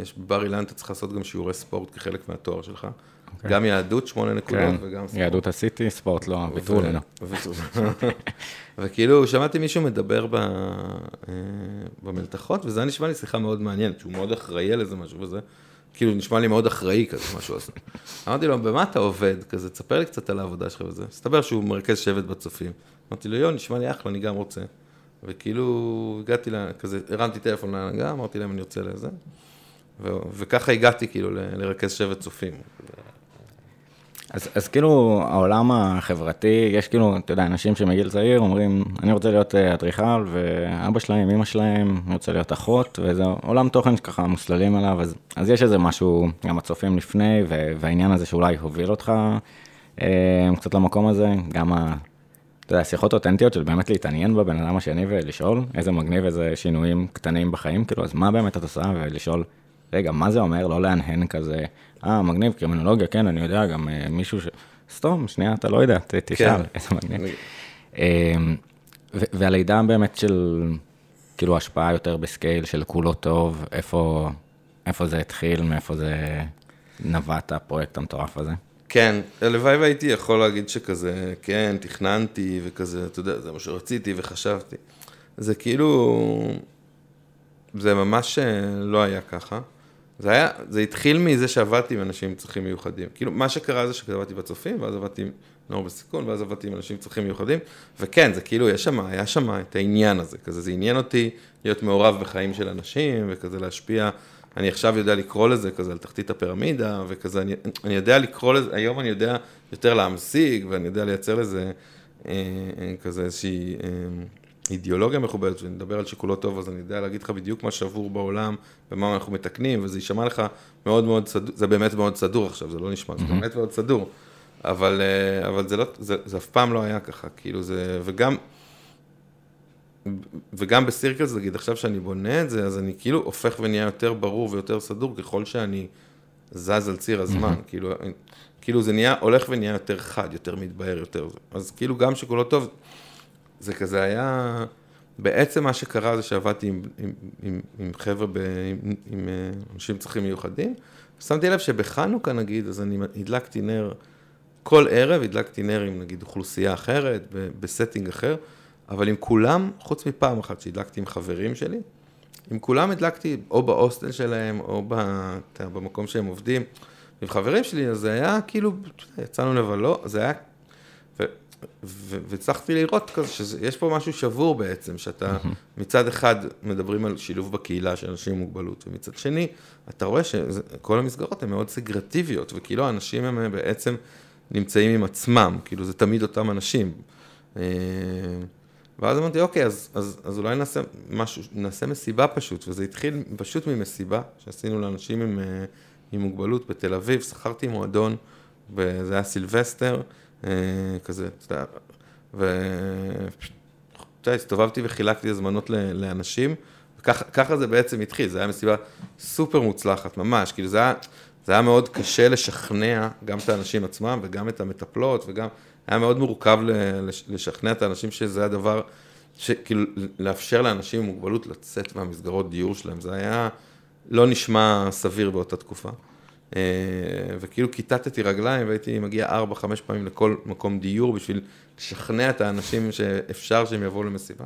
יש בבר אילן אתה צריך לעשות גם שיעורי ספורט כחלק מהתואר שלך. Okay. אוקיי. גם יהדות, שמונה נקודות, כן, וגם ספורט. יהדות עשיתי, ספורט לא, ויתרו לנו. וכאילו, שמעתי מישהו מדבר ב... אה, במלתחות, וזה היה נשמע לי שיחה מאוד מעניינת, שהוא מאוד אחראי על איזה משהו וזה. כאילו, נשמע לי מאוד אחראי כזה, מה שהוא עושה. אמרתי לו, במה אתה עובד? כזה, תספר לי קצת על העבודה שלך וזה. הסתבר שהוא מרכז שבט בצופים. אמרתי לו, יו, נשמע לי אחלה, אני גם רוצה. וכאילו, הגעתי, לה, כזה, הרמתי טלפון להנהגה, אמרתי להם, אני רוצה לזה. וככה הגעתי, כאילו, לרכז שבט צופים. אז, אז כאילו, העולם החברתי, יש כאילו, אתה יודע, אנשים שמגיל צעיר אומרים, אני רוצה להיות אה, אדריכל, ואבא שלהם, אמא שלהם, אני רוצה להיות אחות, וזה עולם תוכן שככה מוסללים עליו, אז, אז יש איזה משהו, גם הצופים לפני, והעניין הזה שאולי הוביל אותך אה, קצת למקום הזה, גם. אתה יודע, שיחות אותנטיות של באמת להתעניין בבן אדם השני ולשאול איזה מגניב, איזה שינויים קטנים בחיים, כאילו, אז מה באמת את עושה, ולשאול, רגע, מה זה אומר לא להנהן כזה, אה, מגניב, קרימינולוגיה, כן, אני יודע, גם אה, מישהו ש... סתום, שנייה, אתה לא יודע, תשאל, כן. איזה מגניב. אמ, והלידה באמת של, כאילו, השפעה יותר בסקייל של כולו טוב, איפה, איפה זה התחיל, מאיפה זה נבט הפרויקט המטורף הזה? כן, הלוואי והייתי יכול להגיד שכזה, כן, תכננתי וכזה, אתה יודע, זה מה שרציתי וחשבתי. זה כאילו, זה ממש אה, לא היה ככה. זה היה, זה התחיל מזה שעבדתי עם אנשים עם צרכים מיוחדים. כאילו, מה שקרה זה שעבדתי בצופים, ואז עבדתי עם נוער בסיכון, ואז עבדתי עם אנשים עם צרכים מיוחדים, וכן, זה כאילו, יש שם, היה שם את העניין הזה, כזה, זה עניין אותי להיות מעורב בחיים של אנשים, וכזה להשפיע, אני עכשיו יודע לקרוא לזה כזה על תחתית הפירמידה, וכזה, אני, אני יודע לקרוא לזה, היום אני יודע יותר להמשיג, ואני יודע לייצר לזה אה, אה, כזה איזושהי... אה, אידיאולוגיה מכובדת, ונדבר על שיקולו טוב, אז אני יודע להגיד לך בדיוק מה שבור בעולם, ומה אנחנו מתקנים, וזה יישמע לך מאוד מאוד סדור, זה באמת מאוד סדור עכשיו, זה לא נשמע, זה באמת מאוד סדור. אבל, אה, אבל זה, לא, זה, זה אף פעם לא היה ככה, כאילו זה, וגם, וגם בסירקלס, נגיד, עכשיו שאני בונה את זה, אז אני כאילו הופך ונהיה יותר ברור ויותר סדור ככל שאני זז על ציר הזמן, כאילו, כאילו זה נהיה, הולך ונהיה יותר חד, יותר מתבהר, יותר, אז כאילו גם שיקולו טוב, זה כזה היה, בעצם מה שקרה זה שעבדתי עם, עם, עם, עם חבר'ה, ב, עם, עם אה, אנשים עם צרכים מיוחדים, שמתי לב שבחנוכה נגיד, אז אני הדלקתי נר, כל ערב הדלקתי נר עם נגיד אוכלוסייה אחרת, ב setting אחר, אבל עם כולם, חוץ מפעם אחת שהדלקתי עם חברים שלי, עם כולם הדלקתי או בהוסטל שלהם, או במקום שהם עובדים. עם חברים שלי, אז זה היה כאילו, יצאנו לבלות, זה היה... והצלחתי לראות כזה שיש פה משהו שבור בעצם, שאתה מצד אחד מדברים על שילוב בקהילה של אנשים עם מוגבלות, ומצד שני, אתה רואה שכל המסגרות הן מאוד סגרגטיביות, וכאילו האנשים הם בעצם נמצאים עם עצמם, כאילו זה תמיד אותם אנשים. ואז אמרתי, אוקיי, אז, אז, אז אולי נעשה משהו, נעשה מסיבה פשוט, וזה התחיל פשוט ממסיבה שעשינו לאנשים עם, אה, עם מוגבלות בתל אביב, שכרתי מועדון, וזה היה סילבסטר, אה, כזה, אתה יודע, ואתה יודע, הסתובבתי וחילקתי הזמנות לאנשים, וככה זה בעצם התחיל, זו הייתה מסיבה סופר מוצלחת, ממש, כאילו זה היה, זה היה מאוד קשה לשכנע גם את האנשים עצמם וגם את המטפלות וגם, היה מאוד מורכב לשכנע את האנשים שזה הדבר, כאילו, לאפשר לאנשים עם מוגבלות לצאת מהמסגרות דיור שלהם, זה היה לא נשמע סביר באותה תקופה. אה, וכאילו כיתתתי רגליים והייתי מגיע ארבע, חמש פעמים לכל מקום דיור בשביל לשכנע את האנשים שאפשר שהם יבואו למסיבה.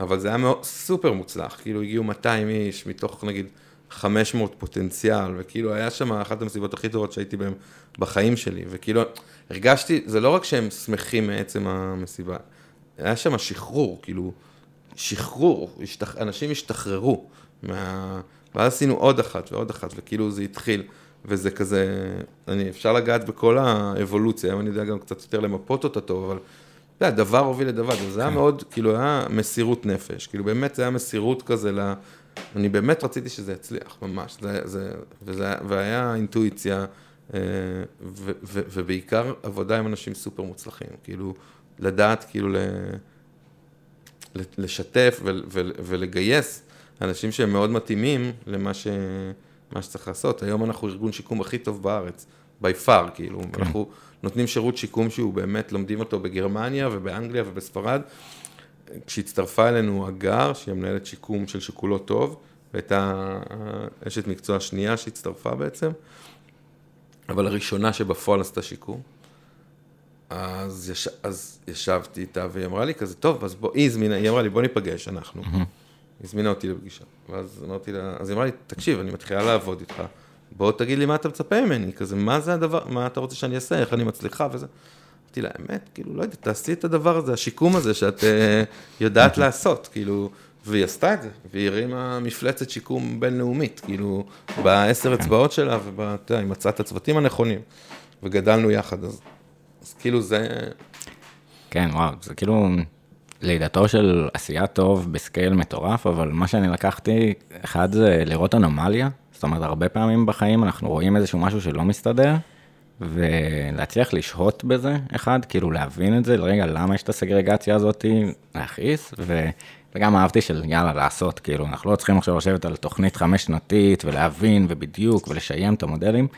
אבל זה היה מאוד, סופר מוצלח, כאילו הגיעו 200 איש מתוך נגיד 500 פוטנציאל, וכאילו היה שם אחת המסיבות הכי טובות שהייתי בהן בחיים שלי, וכאילו הרגשתי, זה לא רק שהם שמחים מעצם המסיבה, היה שם שחרור, כאילו, שחרור, השתח... אנשים השתחררו, מה... ואז עשינו עוד אחת ועוד אחת, וכאילו זה התחיל. וזה כזה, אני, אפשר לגעת בכל האבולוציה, היום אני יודע גם קצת יותר למפות אותה טוב, אבל אתה יודע, דבר הוביל לדבר, זה היה כן. מאוד, כאילו, היה מסירות נפש, כאילו, באמת זה היה מסירות כזה ל... אני באמת רציתי שזה יצליח, ממש, זה, זה, וזה, והיה אינטואיציה, אה, ו, ו, ובעיקר עבודה עם אנשים סופר מוצלחים, כאילו, לדעת, כאילו, ל, לשתף ו, ו, ולגייס אנשים שהם מאוד מתאימים למה ש... שצריך לעשות. היום אנחנו ארגון שיקום הכי טוב בארץ, by far, כאילו. כן. אנחנו נותנים שירות שיקום שהוא באמת, לומדים אותו בגרמניה ובאנגליה ובספרד. כשהצטרפה אלינו הגר, שהיא המנהלת שיקום של שיקולות טוב, והייתה אשת מקצוע שנייה שהצטרפה בעצם, אבל הראשונה שבפועל עשתה שיקום. אז, יש, אז ישבתי איתה והיא אמרה לי כזה, טוב, אז בוא, היא הזמינה, היא אמרה לי, בוא ניפגש, אנחנו. Mm-hmm. הזמינה אותי לפגישה. ואז אמרתי לה, אז היא אמרה לי, תקשיב, אני מתחילה לעבוד איתך, בוא תגיד לי מה אתה מצפה ממני, כזה, מה זה הדבר, מה אתה רוצה שאני אעשה, איך אני מצליחה וזה. אמרתי לה, האמת, כאילו, לא יודע, תעשי את הדבר הזה, השיקום הזה שאת uh, יודעת לעשות, כאילו, והיא עשתה את זה, והיא הרימה מפלצת שיקום בינלאומית, כאילו, בעשר אצבעות שלה, ואתה יודע, היא מצאה את הצוותים הנכונים, וגדלנו יחד, אז, אז כאילו זה... כן, וואו, זה כאילו... לידתו של עשייה טוב בסקייל מטורף, אבל מה שאני לקחתי, אחד זה לראות אנומליה, זאת אומרת, הרבה פעמים בחיים אנחנו רואים איזשהו משהו שלא מסתדר, ולהצליח לשהות בזה, אחד, כאילו להבין את זה, רגע, למה יש את הסגרגציה הזאת, להכעיס, ו... וגם אהבתי של יאללה, לעשות, כאילו, אנחנו לא צריכים עכשיו לשבת על תוכנית חמש שנתית, ולהבין, ובדיוק, ולשיים את המודלים.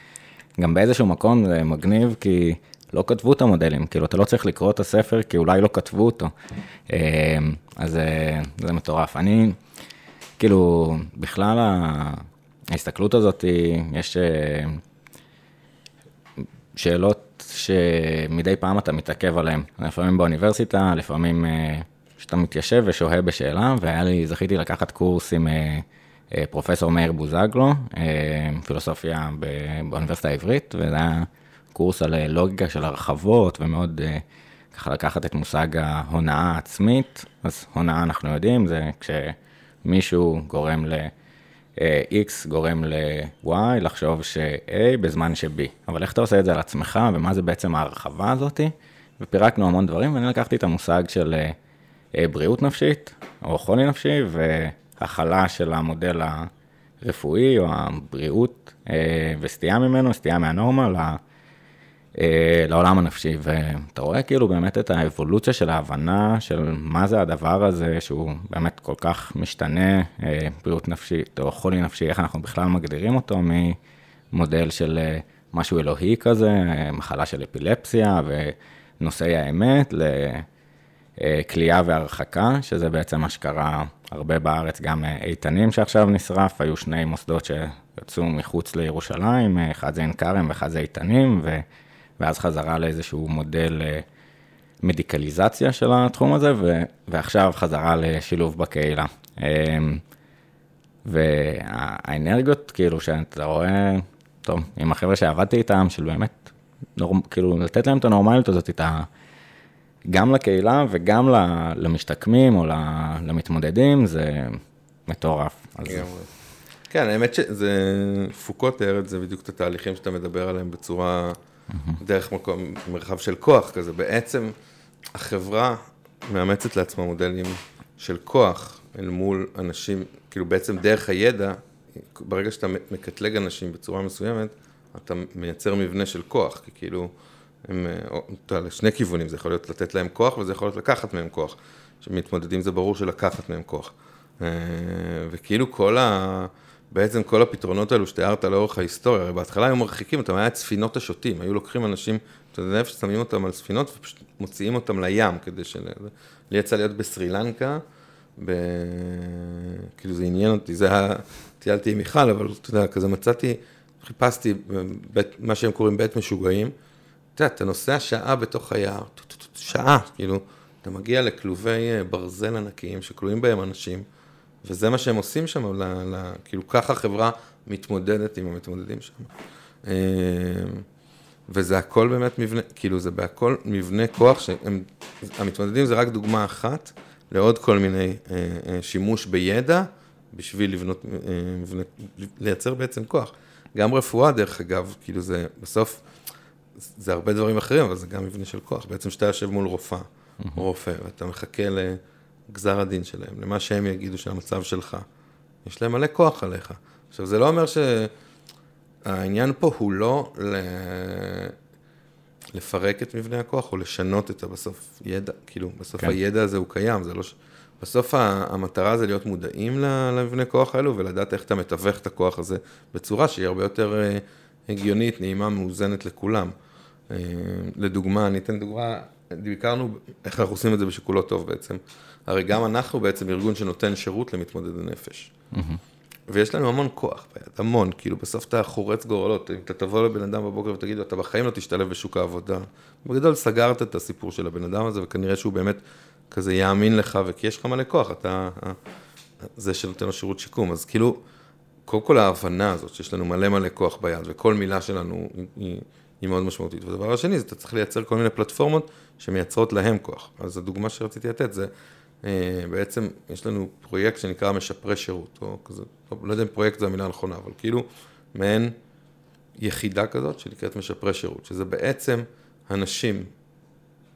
גם באיזשהו מקום זה מגניב, כי... לא כתבו את המודלים, כאילו, אתה לא צריך לקרוא את הספר, כי אולי לא כתבו אותו. אמ, אז זה מטורף. אני, כאילו, בכלל ההסתכלות הזאת, יש אה, שאלות שמדי פעם אתה מתעכב עליהן. לפעמים באוניברסיטה, לפעמים אה, שאתה מתיישב ושוהה בשאלה, והיה לי, זכיתי לקחת קורס עם פרופסור מאיר בוזגלו, פילוסופיה באוניברסיטה העברית, וזה היה... קורס על אה, לוגיקה של הרחבות, ומאוד אה, ככה לקחת את מושג ההונאה העצמית. אז הונאה אנחנו יודעים, זה כשמישהו גורם ל... אה, X גורם ל-Y לחשוב ש-A בזמן ש-B. אבל איך אתה עושה את זה על עצמך, ומה זה בעצם ההרחבה הזאתי? ופירקנו המון דברים, ואני לקחתי את המושג של בריאות נפשית, או חולי נפשי, והכלה של המודל הרפואי, או הבריאות, וסטייה ממנו, סטייה מהנורמה, אה, לעולם הנפשי, ואתה רואה כאילו באמת את האבולוציה של ההבנה של מה זה הדבר הזה, שהוא באמת כל כך משתנה, אה, בריאות נפשית או חולי נפשי, איך אנחנו בכלל מגדירים אותו ממודל של אה, משהו אלוהי כזה, מחלה של אפילפסיה ונושאי האמת, כליאה והרחקה, שזה בעצם מה שקרה הרבה בארץ, גם איתנים שעכשיו נשרף, היו שני מוסדות שיצאו מחוץ לירושלים, אחד זה עין כרם ואחד זה איתנים, ו... ואז חזרה לאיזשהו מודל מדיקליזציה של התחום הזה, ו... ועכשיו חזרה לשילוב בקהילה. והאנרגיות, כאילו, שאתה רואה, טוב, עם החבר'ה שעבדתי איתם, של באמת, נורמ, כאילו, לתת להם את הנורמליות הזאת, את ה... גם לקהילה וגם למשתקמים או למתמודדים, זה מטורף. אז... כן, האמת שזה, פוקו תיאר את זה בדיוק את התהליכים שאתה מדבר עליהם בצורה, דרך מקום, מרחב של כוח כזה. בעצם החברה מאמצת לעצמה מודלים של כוח אל מול אנשים, כאילו בעצם דרך הידע, ברגע שאתה מקטלג אנשים בצורה מסוימת, אתה מייצר מבנה של כוח, כי כאילו, הם, אתה יודע, לשני כיוונים, זה יכול להיות לתת להם כוח וזה יכול להיות לקחת מהם כוח. כשמתמודדים זה ברור שלקחת מהם כוח. אה, וכאילו כל ה... בעצם כל הפתרונות האלו שתיארת לאורך ההיסטוריה, הרי בהתחלה היו מרחיקים אותם, היה את ספינות השוטים, היו לוקחים אנשים, אתה יודע איפה ששמים אותם על ספינות ופשוט מוציאים אותם לים כדי של... לי יצא להיות בסרי לנקה, ב... כאילו זה עניין אותי, זה היה, טיילתי עם מיכל, אבל אתה יודע, כזה מצאתי, חיפשתי בית, מה שהם קוראים בית משוגעים, אתה יודע, אתה נוסע שעה בתוך היער, שעה, כאילו, אתה מגיע לכלובי אה, ברזל ענקיים שכלואים בהם אנשים, וזה מה שהם עושים שם, ל, ל, כאילו ככה החברה מתמודדת עם המתמודדים שם. אה, וזה הכל באמת מבנה, כאילו זה בהכל מבנה כוח, שהם, המתמודדים זה רק דוגמה אחת לעוד כל מיני אה, אה, שימוש בידע בשביל לבנות, אה, מבנה, לייצר בעצם כוח. גם רפואה, דרך אגב, כאילו זה בסוף, זה הרבה דברים אחרים, אבל זה גם מבנה של כוח. בעצם שאתה יושב מול רופאה, או רופא, ואתה מחכה לגזר הדין שלהם, למה שהם יגידו שהמצב שלך. יש להם מלא כוח עליך. עכשיו, זה לא אומר שהעניין פה הוא לא ל... לפרק את מבנה הכוח או לשנות את הבסוף ידע, כאילו, בסוף כן. הידע הזה הוא קיים, זה לא ש... בסוף המטרה זה להיות מודעים למבנה כוח האלו ולדעת איך אתה מתווך את הכוח הזה בצורה שהיא הרבה יותר אה, הגיונית, נעימה, מאוזנת לכולם. אה, לדוגמה, אני אתן דוגמה, ביקרנו איך אנחנו עושים את זה בשיקולו טוב בעצם. הרי גם אנחנו בעצם ארגון שנותן שירות למתמודדי נפש. Mm-hmm. ויש לנו המון כוח ביד, המון, כאילו בסוף אתה חורץ גורלות, אם אתה תבוא לבן אדם בבוקר ותגיד לו, אתה בחיים לא תשתלב בשוק העבודה, בגדול סגרת את הסיפור של הבן אדם הזה, וכנראה שהוא באמת כזה יאמין לך, וכי יש לך מלא כוח, אתה זה שנותן לו שירות שיקום, אז כאילו, קודם כל ההבנה הזאת שיש לנו מלא מלא כוח ביד, וכל מילה שלנו היא, היא, מאוד משמעותית. והדבר השני, זה אתה צריך לייצר כל מיני פלטפורמות שמייצרות להם כוח. אז הדוגמה שרציתי לתת זה, אה, בעצם יש לנו פרויקט שנקרא משפרי שירות, או כזה, לא יודע אם פרויקט זו המילה הנכונה, אבל כאילו מעין יחידה כזאת שנקראת משפרי שירות, שזה בעצם אנשים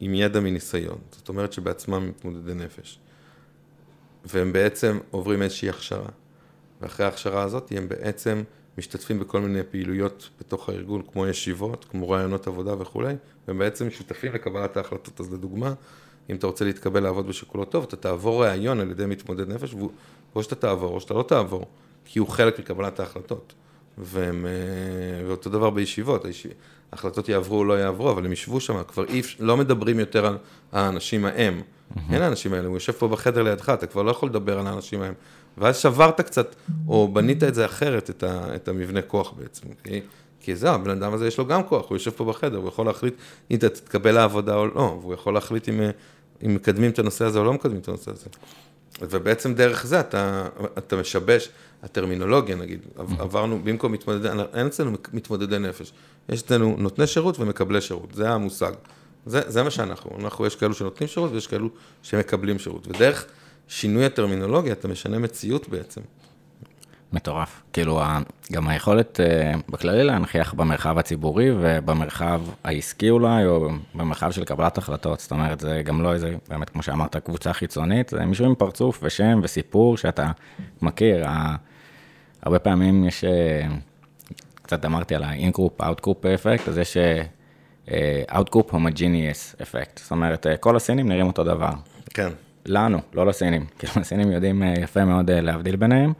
עם ידע מניסיון, זאת אומרת שבעצמם מתמודדי נפש, והם בעצם עוברים איזושהי הכשרה, ואחרי ההכשרה הזאת הם בעצם משתתפים בכל מיני פעילויות בתוך הארגון, כמו ישיבות, כמו רעיונות עבודה וכולי, והם בעצם שותפים לקבלת ההחלטות. אז לדוגמה, אם אתה רוצה להתקבל לעבוד בשיקולו טוב, אתה תעבור ראיון על ידי מתמודד נפש, או שאתה תעבור או שאתה לא תעבור, כי הוא חלק מקבלת ההחלטות. והם, אה, ואותו דבר בישיבות, ההחלטות יעברו או לא יעברו, אבל הם ישבו שם, כבר אי אפשר, לא מדברים יותר על האנשים ההם. אין האנשים האלה, הוא יושב פה בחדר לידך, אתה כבר לא יכול לדבר על האנשים ההם. ואז שברת קצת, או בנית את זה אחרת, את, ה, את המבנה כוח בעצם. כי, כי זהו, הבן אדם הזה יש לו גם כוח, הוא יושב פה בחדר, הוא יכול להחליט אם אתה תתקבל לעבודה או לא, והוא יכול להחליט אם, אם מקדמים את הנושא הזה או לא מקדמים את הנושא הזה. ובעצם דרך זה אתה, אתה משבש, הטרמינולוגיה נגיד, עברנו, במקום מתמודדי, אין אצלנו מתמודדי נפש, יש אצלנו נותני שירות ומקבלי שירות, זה המושג. זה, זה מה שאנחנו, אנחנו, יש כאלו שנותנים שירות ויש כאלו שמקבלים שירות, ודרך שינוי הטרמינולוגיה אתה משנה מציאות בעצם. מטורף. כאילו, גם היכולת אה, בכללי להנכיח במרחב הציבורי ובמרחב העסקי אולי, או במרחב של קבלת החלטות. זאת אומרת, זה גם לא איזה, באמת, כמו שאמרת, קבוצה חיצונית, זה מישהו עם פרצוף ושם וסיפור שאתה מכיר. הרבה פעמים יש, אה, קצת אמרתי על ה-in-group, out-group אפקט, אז יש אה, out-group homogeneous אפקט. זאת אומרת, כל הסינים נראים אותו דבר. כן. לנו, לא לסינים. כאילו, הסינים יודעים יפה מאוד להבדיל ביניהם.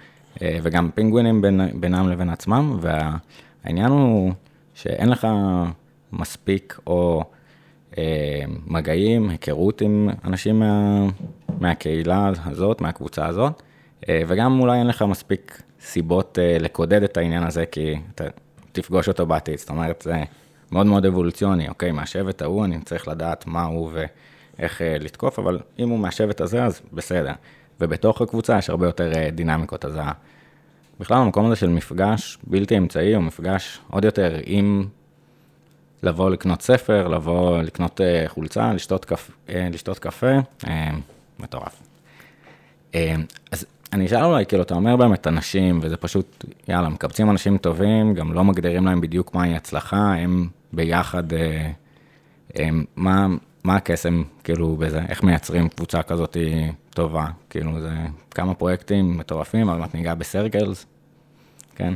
אה, וגם פינגווינים בין, בינם לבין עצמם, והעניין הוא שאין לך מספיק או אה, מגעים, היכרות עם אנשים מה, מהקהילה הזאת, מהקבוצה הזאת, אה, וגם אולי אין לך מספיק סיבות אה, לקודד את העניין הזה, כי אתה תפגוש אותו בעתיד, זאת אומרת, זה מאוד מאוד אבולוציוני, אוקיי, מהשבט ההוא אני צריך לדעת מה הוא ואיך לתקוף, אבל אם הוא מהשבט הזה, אז בסדר. ובתוך הקבוצה יש הרבה יותר דינמיקות, אז בכלל המקום הזה של מפגש בלתי אמצעי, או מפגש עוד יותר עם לבוא לקנות ספר, לבוא לקנות uh, חולצה, לשתות, קפ, uh, לשתות קפה, מטורף. אז אני אשאל אולי, כאילו, אתה אומר באמת אנשים, וזה פשוט, יאללה, מקבצים אנשים טובים, גם לא מגדירים להם בדיוק מהי הצלחה, הם ביחד, uh, מה, מה הקסם, כאילו, בזה, איך מייצרים קבוצה כזאת טובה, כאילו, זה כמה פרויקטים מטורפים, אבל מעט ניגע בסרקלס, כן?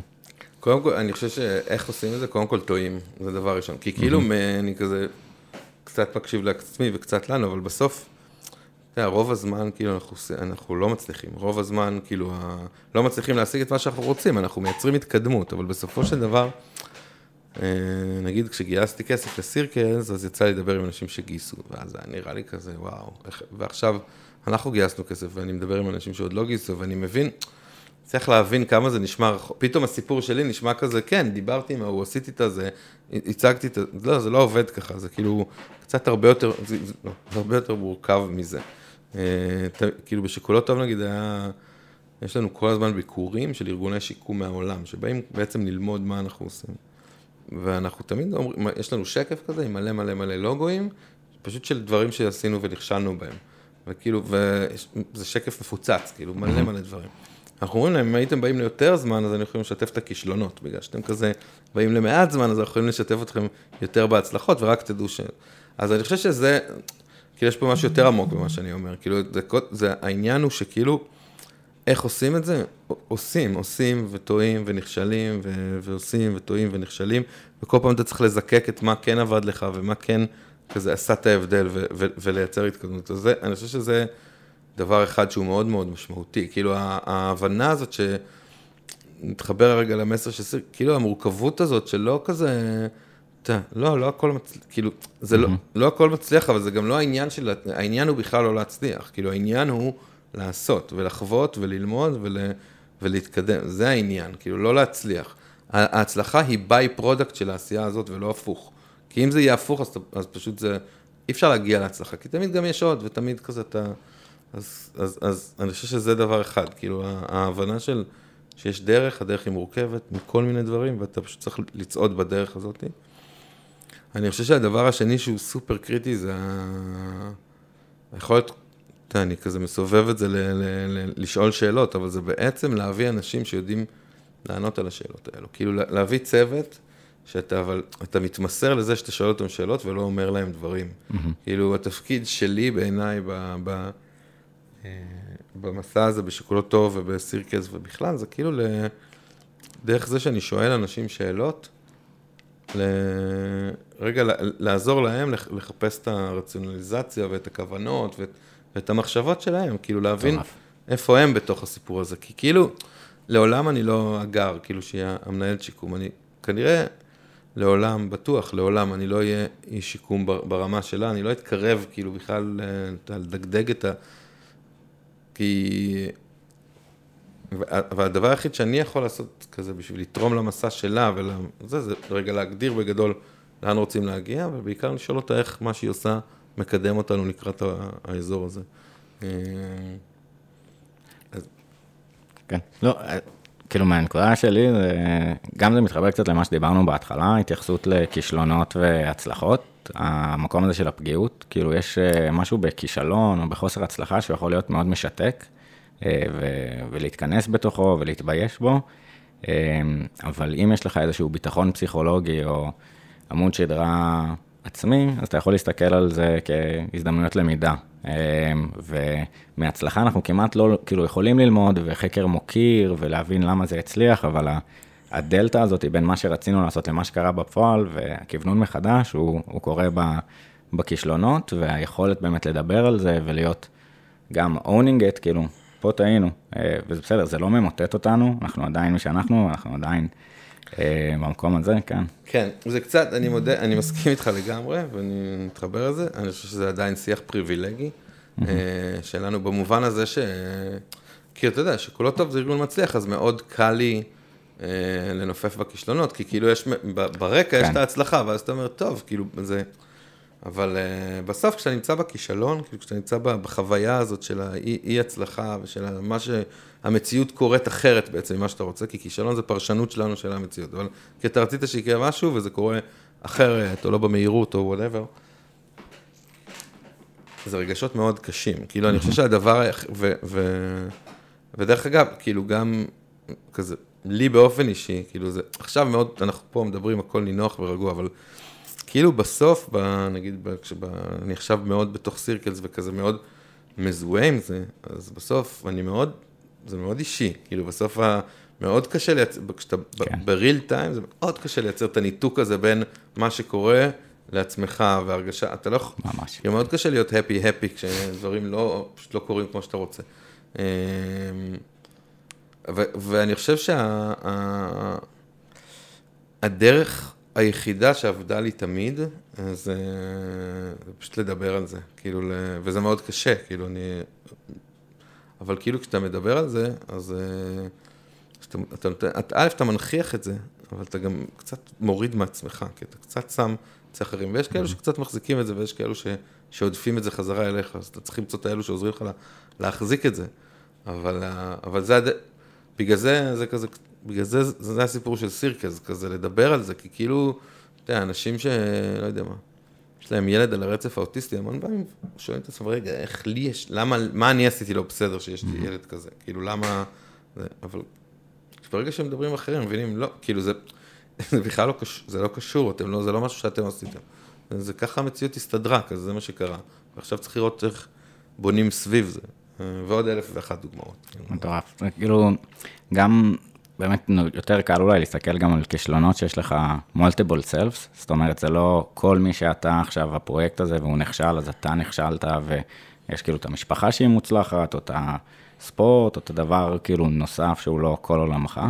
קודם כל, אני חושב שאיך עושים את זה, קודם כל טועים, זה דבר ראשון. כי כאילו, אני כזה קצת מקשיב לעצמי וקצת לנו, אבל בסוף, אתה יודע, רוב הזמן, כאילו, אנחנו, אנחנו לא מצליחים. רוב הזמן, כאילו, ה... לא מצליחים להשיג את מה שאנחנו רוצים, אנחנו מייצרים התקדמות, אבל בסופו של דבר, אה, נגיד, כשגייסתי כסף לסירקלס, אז יצא לי לדבר עם אנשים שגייסו, ואז היה נראה לי כזה, וואו, ועכשיו, אנחנו גייסנו כסף, ואני מדבר עם אנשים שעוד לא גייסו, ואני מבין, צריך להבין כמה זה נשמע רחוק. פתאום הסיפור שלי נשמע כזה, כן, דיברתי עם ההוא, עשיתי את הזה, הצגתי את זה, לא, זה לא עובד ככה, זה כאילו קצת הרבה יותר, זה, זה, לא, הרבה יותר מורכב מזה. אה, ת, כאילו בשיקולות טוב נגיד היה, יש לנו כל הזמן ביקורים של ארגוני שיקום מהעולם, שבאים בעצם ללמוד מה אנחנו עושים. ואנחנו תמיד אומרים, יש לנו שקף כזה עם מלא מלא מלא לוגויים, פשוט של דברים שעשינו ונכשלנו בהם. וכאילו, וזה שקף מפוצץ, כאילו, מלא מלא דברים. אנחנו אומרים להם, אם הייתם באים ליותר זמן, אז אני יכולים לשתף את הכישלונות, בגלל שאתם כזה באים למעט זמן, אז אנחנו יכולים לשתף אתכם יותר בהצלחות, ורק תדעו ש... אז אני חושב שזה, כאילו, יש פה משהו יותר עמוק במה שאני אומר, כאילו, זה, זה, העניין הוא שכאילו, איך עושים את זה? עושים, עושים וטועים ונכשלים, ו, ועושים וטועים ונכשלים, וכל פעם אתה צריך לזקק את מה כן עבד לך, ומה כן כזה עשה את ההבדל, ו, ו, ולייצר התקדמות. אז זה, אני חושב שזה... דבר אחד שהוא מאוד מאוד משמעותי, כאילו ההבנה הזאת שנתחבר רגע למסר של סיר, כאילו המורכבות הזאת שלא כזה, אתה, לא, לא הכל מצליח, כאילו, זה לא, לא הכל מצליח, אבל זה גם לא העניין של, העניין הוא בכלל לא להצליח, כאילו העניין הוא לעשות ולחוות וללמוד ול, ולהתקדם, זה העניין, כאילו לא להצליח. ההצלחה היא by-product של העשייה הזאת ולא הפוך. כי אם זה יהיה הפוך, אז, אז פשוט זה, אי אפשר להגיע להצלחה, כי תמיד גם יש עוד, ותמיד כזה אתה... אז, אז, אז אני חושב שזה דבר אחד, כאילו ההבנה של שיש דרך, הדרך היא מורכבת מכל מיני דברים, ואתה פשוט צריך לצעוד בדרך הזאת. אני חושב שהדבר השני שהוא סופר קריטי זה היכולת, אני כזה מסובב את זה ל- ל- ל- לשאול שאלות, אבל זה בעצם להביא אנשים שיודעים לענות על השאלות האלו. כאילו להביא צוות שאתה אבל, אתה מתמסר לזה שאתה שואל אותם שאלות ולא אומר להם דברים. Mm-hmm. כאילו התפקיד שלי בעיניי ב... ב אה, במסע הזה בשוקולד טוב ובסירקס ובכלל, זה כאילו ל... דרך זה שאני שואל אנשים שאלות, ל... רגע, לעזור להם לחפש את הרציונליזציה ואת הכוונות ואת, ואת המחשבות שלהם, כאילו להבין טוב. איפה הם בתוך הסיפור הזה, כי כאילו, לעולם אני לא אגר, כאילו שיהיה המנהלת שיקום, אני כנראה לעולם, בטוח, לעולם אני לא אהיה איש שיקום ברמה שלה, אני לא אתקרב כאילו בכלל אה, לדגדג את ה... כי... והדבר היחיד שאני יכול לעשות כזה בשביל לתרום למסע שלה וזה, זה רגע להגדיר בגדול לאן רוצים להגיע, ובעיקר לשאול אותה איך מה שהיא עושה מקדם אותנו לקראת האזור הזה. אה, אז... כן, לא, אה, כאילו מהנקודה שלי, זה, גם זה מתחבר קצת למה שדיברנו בהתחלה, התייחסות לכישלונות והצלחות. המקום הזה של הפגיעות, כאילו יש אה, משהו בכישלון או בחוסר הצלחה שיכול להיות מאוד משתק, אה, ו- ולהתכנס בתוכו ולהתבייש בו, אה, אבל אם יש לך איזשהו ביטחון פסיכולוגי או עמוד שדרה עצמי, אז אתה יכול להסתכל על זה כהזדמנויות למידה. ומהצלחה אנחנו כמעט לא, כאילו יכולים ללמוד וחקר מוקיר ולהבין למה זה הצליח, אבל הדלתא הזאת בין מה שרצינו לעשות למה שקרה בפועל, והכוונון מחדש, הוא, הוא קורה בכישלונות, והיכולת באמת לדבר על זה ולהיות גם owning it, כאילו, פה טעינו, אה, וזה בסדר, זה לא ממוטט אותנו, אנחנו עדיין מי שאנחנו, אנחנו עדיין במקום הזה, כן. כן, זה קצת, אני מודה, אני מסכים איתך לגמרי, ואני מתחבר לזה, אני חושב שזה עדיין שיח פריבילגי אה, שלנו, במובן הזה ש... כי אתה יודע, שכולו טוב זה ארגון מצליח, אז מאוד קל לי אה, לנופף בכישלונות, כי כאילו יש, ברקע יש כן. את ההצלחה, ואז אתה אומר, טוב, כאילו, זה... אבל uh, בסוף כשאתה נמצא בכישלון, כאילו כשאתה נמצא בחוויה הזאת של האי הצלחה ושל מה שהמציאות קורית אחרת בעצם ממה שאתה רוצה, כי כישלון זה פרשנות שלנו של המציאות, אבל כי אתה רצית שיקרה משהו וזה קורה אחרת, או לא במהירות, או whatever. זה רגשות מאוד קשים, כאילו אני חושב שהדבר, ו, ו, ודרך אגב, כאילו גם כזה, לי באופן אישי, כאילו זה, עכשיו מאוד, אנחנו פה מדברים הכל נינוח ורגוע, אבל כאילו בסוף, ב, נגיד, ב, כשב, אני עכשיו מאוד בתוך Circles וכזה מאוד מזוהה עם זה, אז בסוף אני מאוד, זה מאוד אישי, כאילו בסוף ה, מאוד קשה לייצר, כשאתה כן. בריל טיים, זה מאוד קשה לייצר את הניתוק הזה בין מה שקורה לעצמך והרגשה, אתה לא יכול, ממש. כאילו מאוד קשה להיות הפי הפי כשדברים לא, פשוט לא קורים כמו שאתה רוצה. אמ, ו- ואני חושב שהדרך היחידה שעבדה לי תמיד, זה זה פשוט לדבר על זה, כאילו, וזה מאוד קשה, כאילו, אני... אבל כאילו כשאתה מדבר על זה, אז אה, שאתה, אתה נותן, אתה, א', אתה מנכיח את זה, אבל אתה גם קצת מוריד מעצמך, כי אתה קצת שם אצל אחרים, ויש כאלו שקצת מחזיקים את זה, ויש כאלו ש, שעודפים את זה חזרה אליך, אז אתה צריך למצוא את האלו שעוזרים לך לה, להחזיק את זה. אבל, אה, אבל זה. בגלל זה, זה כזה, בגלל זה, זה, זה הסיפור של סירקס, כזה לדבר על זה, כי כאילו, אתה יודע, אנשים ש... לא יודע מה, יש להם ילד על הרצף האוטיסטי, המון פעמים שואלים את עצמם, רגע, איך לי יש, למה, מה אני עשיתי לא בסדר שיש לי ילד כזה? כאילו, למה... זה, אבל ברגע שהם מדברים אחרים, מבינים, לא, כאילו זה, זה בכלל לא קשור, זה לא קשור, אתם לא, זה לא משהו שאתם עשיתם. זה ככה המציאות הסתדרה, כזה זה מה שקרה. ועכשיו צריך לראות איך בונים סביב זה. אה, ועוד אלף ואחת דוגמאות. מטורף. זה כאילו, גם באמת יותר קל אולי להסתכל גם על כישלונות שיש לך multiple selves, זאת אומרת, זה לא כל מי שאתה עכשיו הפרויקט הזה והוא נכשל, אז אתה נכשלת, ויש כאילו את המשפחה שהיא מוצלחת, או את הספורט, או את הדבר כאילו נוסף שהוא לא כל עולמך.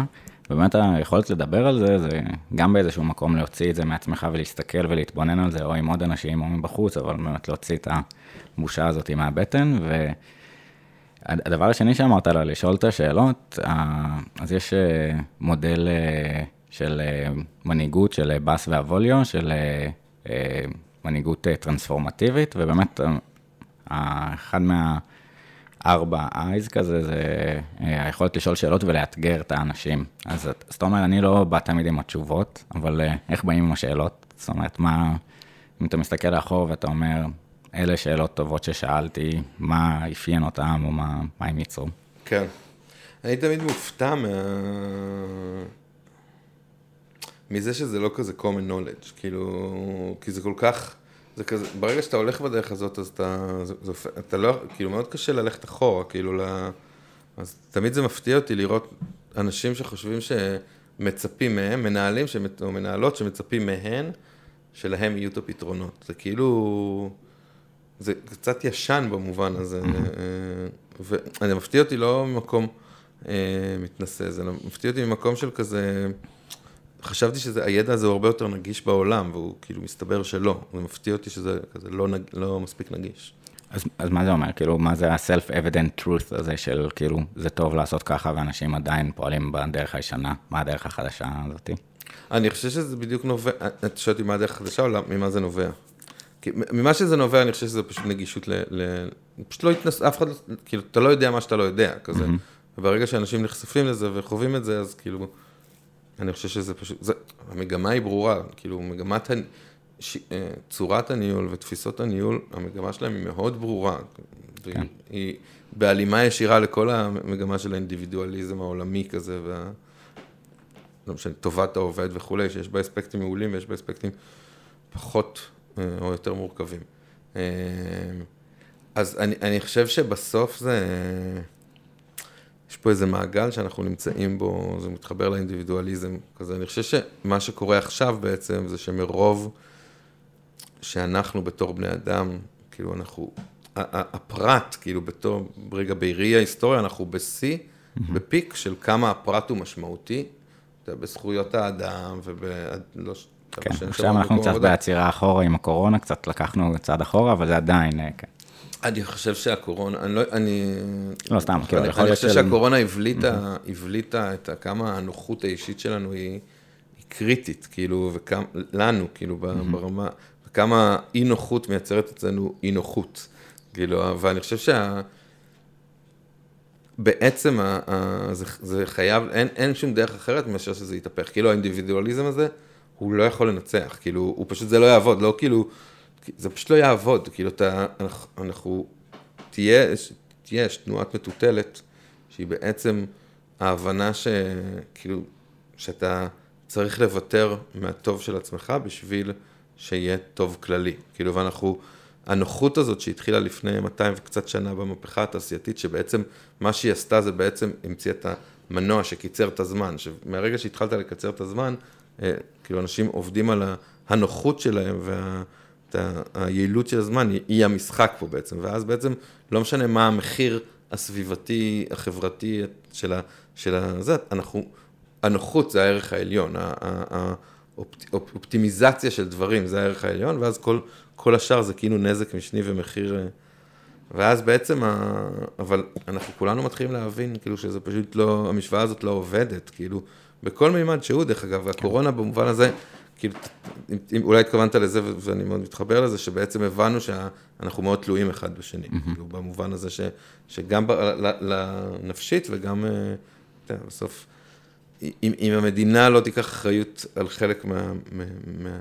ובאמת היכולת לדבר על זה, זה גם באיזשהו מקום להוציא את זה מעצמך ולהסתכל ולהתבונן על זה, או עם עוד אנשים או מבחוץ, אבל באמת להוציא את הבושה הזאת מהבטן, ו... הדבר השני שאמרת לה, לשאול את השאלות, אה, אז יש אה, מודל אה, של מנהיגות של באס ואבוליו, של מנהיגות טרנספורמטיבית, ובאמת אחד מהארבע eyes כזה, זה היכולת לשאול שאלות ולאתגר את האנשים. אז אז אתה אומר, אני לא בא תמיד עם התשובות, אבל איך באים עם השאלות? זאת אומרת, מה, אם אתה מסתכל לאחור ואתה אומר, אלה שאלות טובות ששאלתי, מה אפיין אותם או מה, מה הם ייצרו. כן. אני תמיד מופתע מה... מזה שזה לא כזה common knowledge, כאילו, כי זה כל כך, זה כזה, ברגע שאתה הולך בדרך הזאת, אז אתה, זה, זה, אתה לא, כאילו, מאוד קשה ללכת אחורה, כאילו, ל... אז תמיד זה מפתיע אותי לראות אנשים שחושבים שמצפים מהם, מנהלים שמת, או מנהלות שמצפים מהן, שלהם יהיו את הפתרונות. זה כאילו, זה קצת ישן במובן הזה, אה, וזה מפתיע אותי לא ממקום אה, מתנשא, זה מפתיע אותי ממקום של כזה, חשבתי שהידע הזה הוא הרבה יותר נגיש בעולם, והוא כאילו מסתבר שלא, זה מפתיע אותי שזה כזה לא, נג, לא מספיק נגיש. אז, אז מה זה אומר? כאילו, מה זה ה-self-evident truth הזה של כאילו, זה טוב לעשות ככה ואנשים עדיין פועלים בדרך הישנה? מה הדרך החדשה הזאתי? אני חושב שזה בדיוק נובע, את שואלת מה הדרך החדשה או לא- ממה זה נובע? ממה שזה נובע, אני חושב שזה פשוט נגישות ל... ל... פשוט לא התנס... אף אחד לא... כאילו, אתה לא יודע מה שאתה לא יודע, כזה. Mm-hmm. וברגע שאנשים נחשפים לזה וחווים את זה, אז כאילו... אני חושב שזה פשוט... זה... המגמה היא ברורה, כאילו, מגמת ה... ש... אה, צורת הניהול ותפיסות הניהול, המגמה שלהם היא מאוד ברורה. כן. היא בהלימה ישירה לכל המגמה של האינדיבידואליזם העולמי כזה, וה... לא משנה, טובת העובד וכולי, שיש בה אספקטים מעולים ויש בה אספקטים פחות או יותר מורכבים. אה, אז אני, אני חושב שבסוף זה, יש פה איזה מעגל שאנחנו נמצאים בו, זה מתחבר לאינדיבידואליזם כזה. אני חושב שמה שקורה עכשיו בעצם זה שמרוב שאנחנו בתור בני אדם, כאילו אנחנו, הפרט, כאילו בתור, רגע, בראי ההיסטוריה, אנחנו בשיא, בפיק של כמה הפרט הוא משמעותי. בזכויות האדם וב... לא, כן, עכשיו אנחנו קצת בעצירה אחורה עם הקורונה, קצת לקחנו צעד אחורה, אבל זה עדיין, כן. אני חושב שהקורונה, אני לא, אני... לא, סתם, כאילו, יכול להיות של... אני חושב שהקורונה הבליטה, הבליטה את כמה הנוחות האישית שלנו היא, היא קריטית, כאילו, וכמה, לנו, כאילו, ברמה, וכמה אי נוחות מייצרת אצלנו אי נוחות. כאילו, ואני חושב שה... בעצם ה, ה, זה, זה חייב, אין, אין שום דרך אחרת מאשר שזה יתהפך. כאילו האינדיבידואליזם הזה, הוא לא יכול לנצח, כאילו, הוא פשוט, זה לא יעבוד, לא כאילו, זה פשוט לא יעבוד, כאילו, אתה, אנחנו, אנחנו תהיה, תהיה תנועת מטוטלת, שהיא בעצם ההבנה שכאילו, שאתה צריך לוותר מהטוב של עצמך בשביל שיהיה טוב כללי. כאילו, ואנחנו, הנוחות הזאת שהתחילה לפני 200 וקצת שנה במהפכה התעשייתית, שבעצם מה שהיא עשתה זה בעצם המציא את המנוע שקיצר את הזמן, שמהרגע שהתחלת לקצר את הזמן, כאילו אנשים עובדים על הנוחות שלהם והיעילות של הזמן היא המשחק פה בעצם, ואז בעצם לא משנה מה המחיר הסביבתי, החברתי של, ה, של זה, אנחנו, הנוחות זה הערך העליון, האופטימיזציה של דברים זה הערך העליון, ואז כל, כל השאר זה כאילו נזק משני ומחיר, אה, ואז בעצם, ה... אבל אנחנו כולנו מתחילים להבין כאילו שזה פשוט לא, המשוואה הזאת לא עובדת, כאילו בכל מימד שהוא, דרך אגב, והקורונה במובן הזה, כאילו, אם, אולי התכוונת לזה, ואני מאוד מתחבר לזה, שבעצם הבנו שאנחנו מאוד תלויים אחד בשני, mm-hmm. כאילו, במובן הזה ש, שגם לנפשית וגם, אה, אתה יודע, בסוף, אם, אם המדינה לא תיקח אחריות על חלק מה, מה, מה,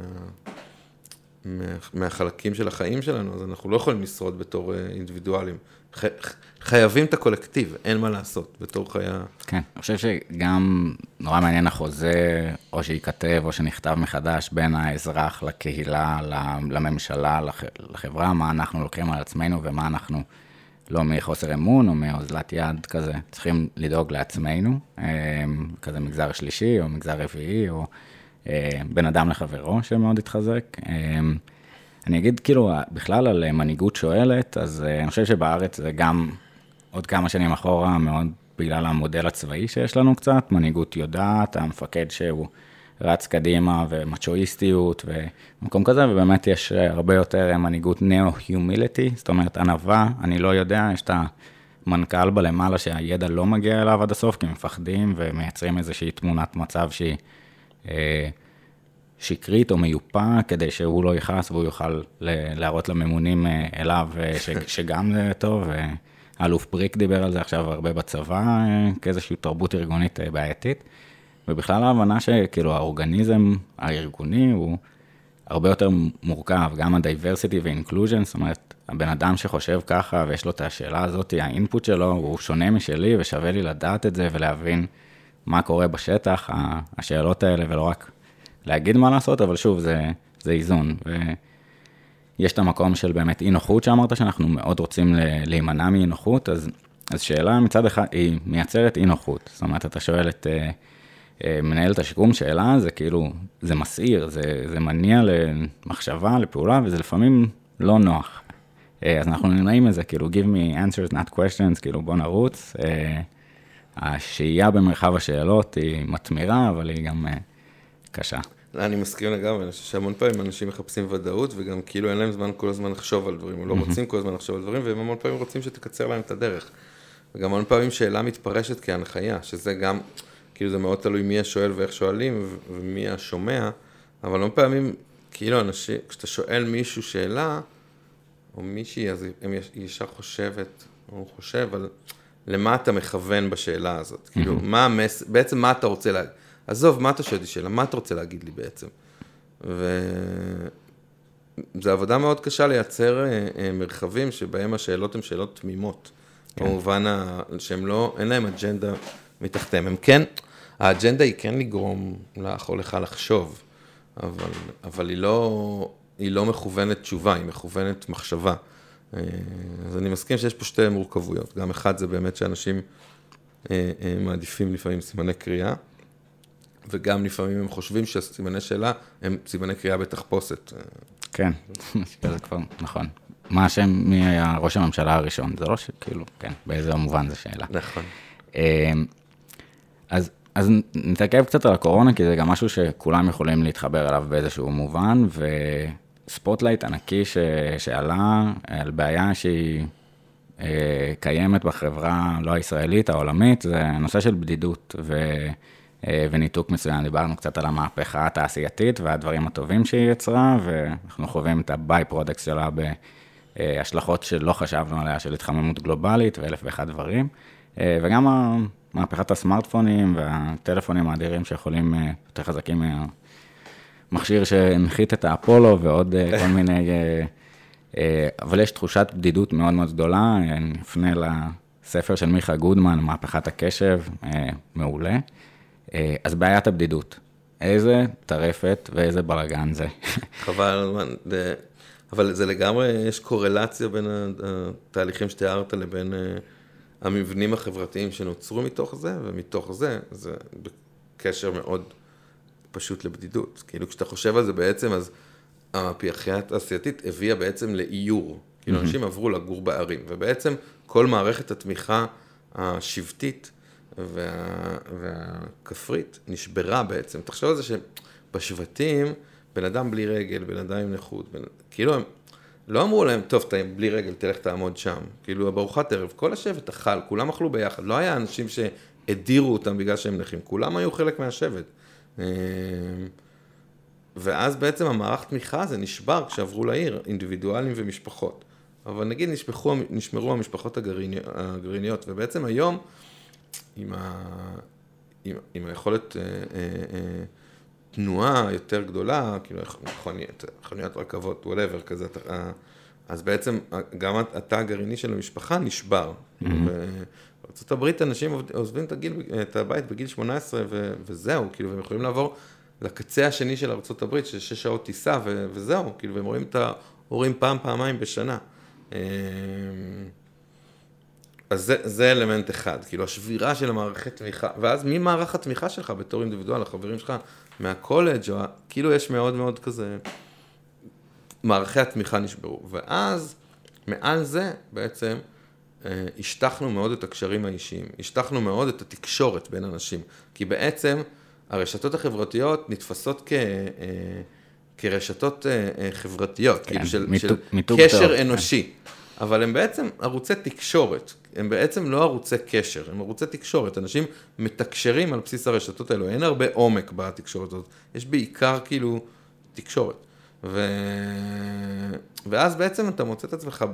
מה, מהחלקים של החיים שלנו, אז אנחנו לא יכולים לשרוד בתור אה, אינדיבידואלים. חייבים את הקולקטיב, אין מה לעשות, בתור חיה... כן, אני חושב שגם נורא מעניין החוזה, או שייכתב, או שנכתב מחדש בין האזרח לקהילה, לממשלה, לחברה, מה אנחנו לוקחים על עצמנו ומה אנחנו, לא מחוסר אמון או מאוזלת יד כזה, צריכים לדאוג לעצמנו, אה, כזה מגזר שלישי או מגזר רביעי, או אה, בין אדם לחברו שמאוד התחזק. אה, אני אגיד כאילו, בכלל על מנהיגות שואלת, אז אני חושב שבארץ זה גם עוד כמה שנים אחורה, מאוד בגלל המודל הצבאי שיש לנו קצת, מנהיגות יודעת, המפקד שהוא רץ קדימה ומצ'ואיסטיות ומקום כזה, ובאמת יש הרבה יותר מנהיגות נאו-הומיליטי, זאת אומרת ענווה, אני לא יודע, יש את המנכ"ל בלמעלה שהידע לא מגיע אליו עד הסוף, כי מפחדים ומייצרים איזושהי תמונת מצב שהיא... אה, שקרית או מיופה, כדי שהוא לא יכעס והוא יוכל להראות לממונים אה, אליו אה, ש, שגם זה טוב. האלוף בריק דיבר על זה עכשיו הרבה בצבא, אה, כאיזושהי תרבות ארגונית בעייתית. ובכלל ההבנה שכאילו האורגניזם הארגוני הוא הרבה יותר מורכב, גם ה-diversity ו-inclusion, זאת אומרת, הבן אדם שחושב ככה ויש לו את השאלה הזאת, האינפוט שלו הוא שונה משלי ושווה לי לדעת את זה ולהבין מה קורה בשטח, השאלות האלה, ולא רק להגיד מה לעשות, אבל שוב, זה, זה איזון. ויש את המקום של באמת אי נוחות שאמרת, שאנחנו מאוד רוצים להימנע מאי נוחות, אז, אז שאלה מצד אחד, היא מייצרת אי נוחות. זאת אומרת, אתה שואל את uh, uh, מנהלת השיקום, שאלה זה כאילו, זה מסעיר, זה, זה מניע למחשבה, לפעולה, וזה לפעמים לא נוח. Uh, אז אנחנו נמנעים מזה, כאילו, give me answers, not questions, כאילו, בוא נרוץ. Uh, השהייה במרחב השאלות היא מתמירה, אבל היא גם... קשה. אני מסכים לגמרי, אני חושב שהמון פעמים אנשים מחפשים ודאות, וגם כאילו אין להם זמן כל הזמן לחשוב על דברים, או לא רוצים כל הזמן לחשוב על דברים, והם המון פעמים רוצים שתקצר להם את הדרך. וגם המון פעמים שאלה מתפרשת כהנחיה, שזה גם, כאילו זה מאוד תלוי מי השואל ואיך שואלים, ומי השומע, אבל המון פעמים, כאילו אנשים, כשאתה שואל מישהו שאלה, או מישהי, אז היא ישר חושבת, או חושב על למה אתה מכוון בשאלה הזאת. כאילו, מה המס... בעצם מה אתה רוצה להגיד. עזוב, מה אתה שואל אותי שאלה? מה אתה רוצה להגיד לי בעצם? וזו עבודה מאוד קשה לייצר אה, אה, מרחבים שבהם השאלות הן שאלות תמימות. כן. במובן ה... שהם לא, אין להם אג'נדה מתחתיהם. הם כן, האג'נדה היא כן לגרום לך או לך לחשוב, אבל, אבל היא, לא, היא לא מכוונת תשובה, היא מכוונת מחשבה. אה, אז אני מסכים שיש פה שתי מורכבויות. גם אחד זה באמת שאנשים מעדיפים לפעמים סימני קריאה. וגם לפעמים הם חושבים שהסימני שאלה הם סימני קריאה בתחפושת. כן, זה כבר, נכון. מה השם, מי היה ראש הממשלה הראשון? זה לא שכאילו, כן, באיזה מובן זו שאלה. נכון. אמ, אז אז נתעכב קצת על הקורונה, כי זה גם משהו שכולם יכולים להתחבר אליו באיזשהו מובן, וספוטלייט ענקי ש... שעלה על בעיה שהיא אה, קיימת בחברה לא הישראלית, העולמית, זה הנושא של בדידות וניתוק מסוים. דיברנו קצת על המהפכה התעשייתית והדברים הטובים שהיא יצרה, ואנחנו חווים את ה-by product שלה בהשלכות שלא חשבנו עליה, של התחממות גלובלית ואלף ואחד דברים. אה, וגם מהפכת הסמארטפונים והטלפונים האדירים שיכולים אה, יותר חזקים מהמכשיר שהנחית את האפולו ועוד כל מיני... אבל יש תחושת בדידות מאוד מאוד גדולה, אני אפנה לספר של מיכה גודמן, מהפכת הקשב, מעולה. אה, אז בעיית הבדידות, איזה טרפת ואיזה בלאגן זה. חבל, אבל זה לגמרי, יש קורלציה בין התהליכים שתיארת לבין אה, המבנים החברתיים שנוצרו מתוך זה, ומתוך זה, זה בקשר מאוד פשוט לבדידות. כאילו כשאתה חושב על זה בעצם, אז המהפכה התעשייתית הביאה בעצם לאיור. כאילו אנשים עברו לגור בערים, ובעצם כל מערכת התמיכה השבטית וה, והכפרית נשברה בעצם. תחשוב על זה שבשבטים, בן אדם בלי רגל, בן אדם עם נכות, בן... כאילו הם לא אמרו להם, טוב, אתה בלי רגל, תלך תעמוד שם. כאילו, בארוחת ערב, כל השבט אכל, כולם אכלו ביחד. לא היה אנשים שהדירו אותם בגלל שהם נכים, כולם היו חלק מהשבט. אמ, ואז בעצם המערך תמיכה הזה נשבר כשעברו לעיר, אינדיבידואלים ומשפחות. אבל נגיד נשפחו, נשמרו המשפחות הגרעיניות, ובעצם היום עם, ה, עם, עם היכולת אה, אה, אה, תנועה יותר גדולה, כאילו מכוניות, מכוניות רכבות, וואטאבר כזה, אה, אז בעצם גם התא הגרעיני של המשפחה נשבר. Mm-hmm. בארצות אנשים עוזבים את, הגיל, את הבית בגיל 18 ו, וזהו, כאילו, והם יכולים לעבור לקצה השני של ארה"ב, של שש שעות טיסה ו, וזהו, כאילו, והם רואים את ההורים פעם, פעמיים בשנה. אה, אז זה, זה אלמנט אחד, כאילו השבירה של המערכת תמיכה, ואז מי מערך התמיכה שלך בתור אינדיבידואל, החברים שלך מהקולג', או כאילו יש מאוד מאוד כזה, מערכי התמיכה נשברו, ואז מעל זה בעצם אה, השטחנו מאוד את הקשרים האישיים, השטחנו מאוד את התקשורת בין אנשים, כי בעצם הרשתות החברתיות נתפסות כ... אה, כרשתות אה, חברתיות, כן, כאילו של, מיתוג, של מיתוג קשר טוב, אנושי, כן. אבל הם בעצם ערוצי תקשורת, הם בעצם לא ערוצי קשר, הם ערוצי תקשורת. אנשים מתקשרים על בסיס הרשתות האלו, אין הרבה עומק בתקשורת הזאת, יש בעיקר כאילו תקשורת. ו... ואז בעצם אתה מוצא את עצמך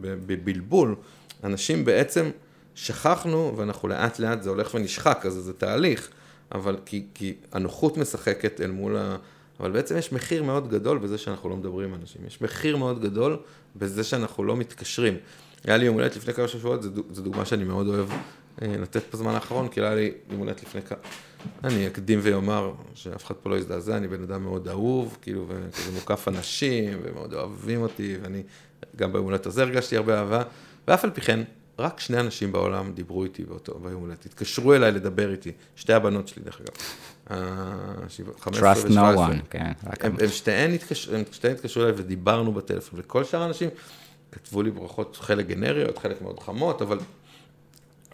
בבלבול, אנשים בעצם שכחנו, ואנחנו לאט לאט זה הולך ונשחק, אז זה תהליך, אבל כי, כי הנוחות משחקת אל מול ה... אבל בעצם יש מחיר מאוד גדול בזה שאנחנו לא מדברים עם אנשים, יש מחיר מאוד גדול בזה שאנחנו לא מתקשרים. היה לי יום הולדת לפני כמה שבועות, זו דוגמה שאני מאוד אוהב אה, לתת בזמן האחרון, כי היה לי יום הולדת לפני כמה... אני אקדים ואומר שאף אחד פה לא יזדעזע, אני בן אדם מאוד אהוב, כאילו, וכזה מוקף אנשים, ומאוד אוהבים אותי, ואני גם ביום הולדת הזה הרגשתי הרבה אהבה, ואף על פי כן, רק שני אנשים בעולם דיברו איתי באותו, ביום הולדת, התקשרו אליי לדבר איתי, שתי הבנות שלי דרך אגב. אה, Trust no one, כן. הם, הם שתיהן התקשרו אליי ודיברנו בטלפון, וכל שאר האנשים כתבו לי ברכות, חלק גנריות, חלק מאוד חמות, אבל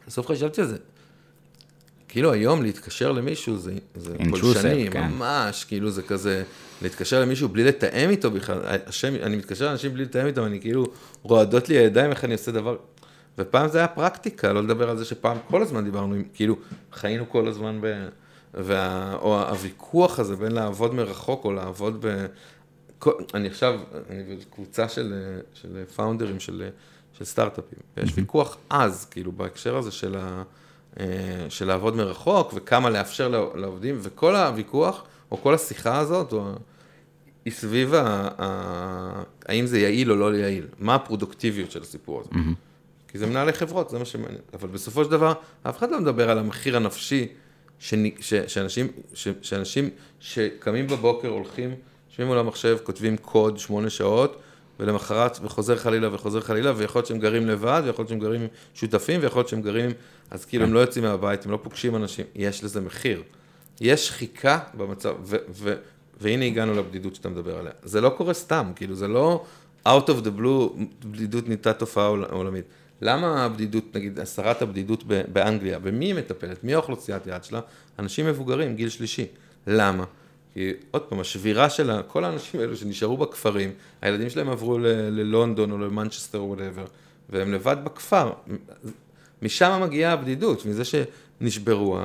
בסוף חשבתי על זה. כאילו היום להתקשר למישהו זה, זה פולשני, כן. ממש, כאילו זה כזה, להתקשר למישהו בלי לתאם איתו בכלל, השם, אני מתקשר לאנשים בלי לתאם איתם, אני כאילו, רועדות לי הידיים איך אני עושה דבר, ופעם זה היה פרקטיקה, לא לדבר על זה שפעם כל הזמן דיברנו, כאילו, חיינו כל הזמן ב... וה, או הוויכוח הזה בין לעבוד מרחוק או לעבוד ב... אני עכשיו, אני בקבוצה של, של פאונדרים של, של סטארט-אפים, ויש ויכוח עז, כאילו, בהקשר הזה של, ה, אה, של לעבוד מרחוק, וכמה לאפשר לעובדים, וכל הוויכוח, או כל השיחה הזאת, או, היא סביב ה, ה, האם זה יעיל או לא יעיל, מה הפרודוקטיביות של הסיפור הזה. כי זה מנהלי חברות, זה מה שמעניין. אבל בסופו של דבר, אף אחד לא מדבר על המחיר הנפשי, ש, שאנשים, ש, שאנשים שקמים בבוקר, הולכים, יושבים מול המחשב, כותבים קוד שמונה שעות, ולמחרת, וחוזר חלילה וחוזר חלילה, ויכול להיות שהם גרים לבד, ויכול להיות שהם גרים שותפים, ויכול להיות שהם גרים, אז כאילו הם לא יוצאים מהבית, הם לא פוגשים אנשים, יש לזה מחיר. יש שחיקה במצב, ו, ו, והנה הגענו לבדידות שאתה מדבר עליה. זה לא קורה סתם, כאילו זה לא out of the blue, בדידות נהייתה תופעה עולמית. למה הבדידות, נגיד, הסרת הבדידות באנגליה, במי היא מטפלת? מי האוכלוסיית יעד שלה? אנשים מבוגרים, גיל שלישי. למה? כי עוד פעם, השבירה של כל האנשים האלו שנשארו בכפרים, הילדים שלהם עברו ללונדון או למנצ'סטר או whatever, והם לבד בכפר. משם מגיעה הבדידות, מזה שנשברו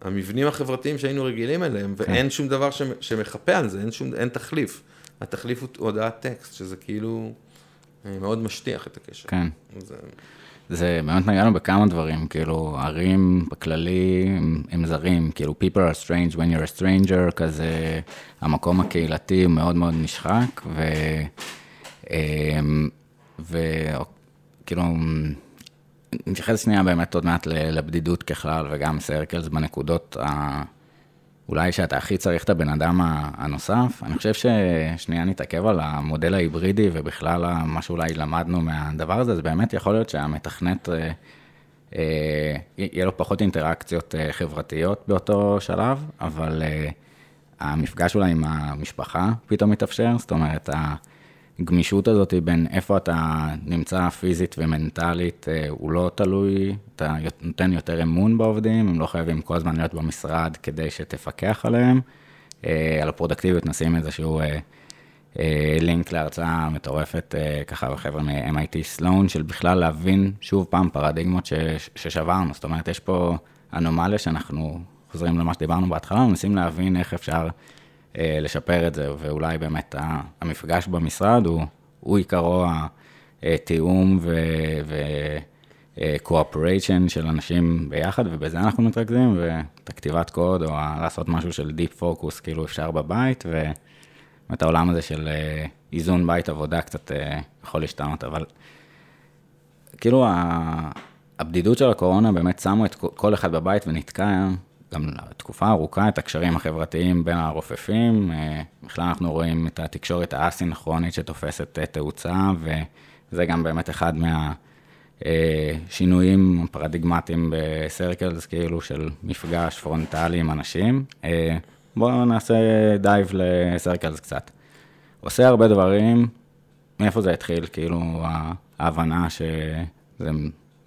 המבנים החברתיים שהיינו רגילים אליהם, ואין שום דבר שמ- שמחפה על זה, אין, שום, אין תחליף. התחליף הוא הודעת טקסט, שזה כאילו מאוד משטיח את הקשר. כן. זה, זה באמת נגענו בכמה דברים, כאילו, ערים בכללי הם, הם זרים, כאילו, people are strange when you're a stranger, כזה, המקום הקהילתי מאוד מאוד נשחק, ו... אמ, וכאילו, נתייחס שנייה באמת עוד מעט לבדידות ככלל, וגם סרקלס בנקודות ה... אולי שאתה הכי צריך את הבן אדם ה- הנוסף. אני חושב ששנייה נתעכב על המודל ההיברידי ובכלל ה- מה שאולי למדנו מהדבר הזה, זה באמת יכול להיות שהמתכנת, אה, אה, יהיה לו פחות אינטראקציות אה, חברתיות באותו שלב, אבל אה, המפגש אולי עם המשפחה פתאום מתאפשר, זאת אומרת, הגמישות הזאת בין איפה אתה נמצא פיזית ומנטלית, אה, הוא לא תלוי, אתה נותן יותר אמון בעובדים, הם לא חייבים כל הזמן להיות במשרד כדי שתפקח עליהם. אה, על הפרודקטיביות נשים איזשהו אה, לינק להרצאה מטורפת, ככה בחבר'ה מ-MIT סלון, של בכלל להבין שוב פעם פרדיגמות ששברנו, זאת אומרת, יש פה אנומליה שאנחנו חוזרים למה שדיברנו בהתחלה, מנסים להבין איך אפשר לשפר את זה, ואולי באמת המפגש במשרד הוא, הוא עיקרו התיאום ו-cooperation של אנשים ביחד, ובזה אנחנו מתרכזים, ואת הכתיבת קוד, או לעשות משהו של Deep Focus, כאילו אפשר בבית, ובאמת העולם הזה של אה, איזון בית עבודה קצת אה, יכול להשתנות, אבל כאילו הבדידות של הקורונה באמת שמו את כל אחד בבית ונתקע גם לתקופה ארוכה את הקשרים החברתיים בין הרופפים. אה, בכלל אנחנו רואים את התקשורת האסינכרונית שתופסת אה, תאוצה, וזה גם באמת אחד מהשינויים הפרדיגמטיים ב circles, כאילו של מפגש פרונטלי עם אנשים. אה, בואו נעשה dive ל circles קצת. עושה הרבה דברים, מאיפה זה התחיל? כאילו, ההבנה שזה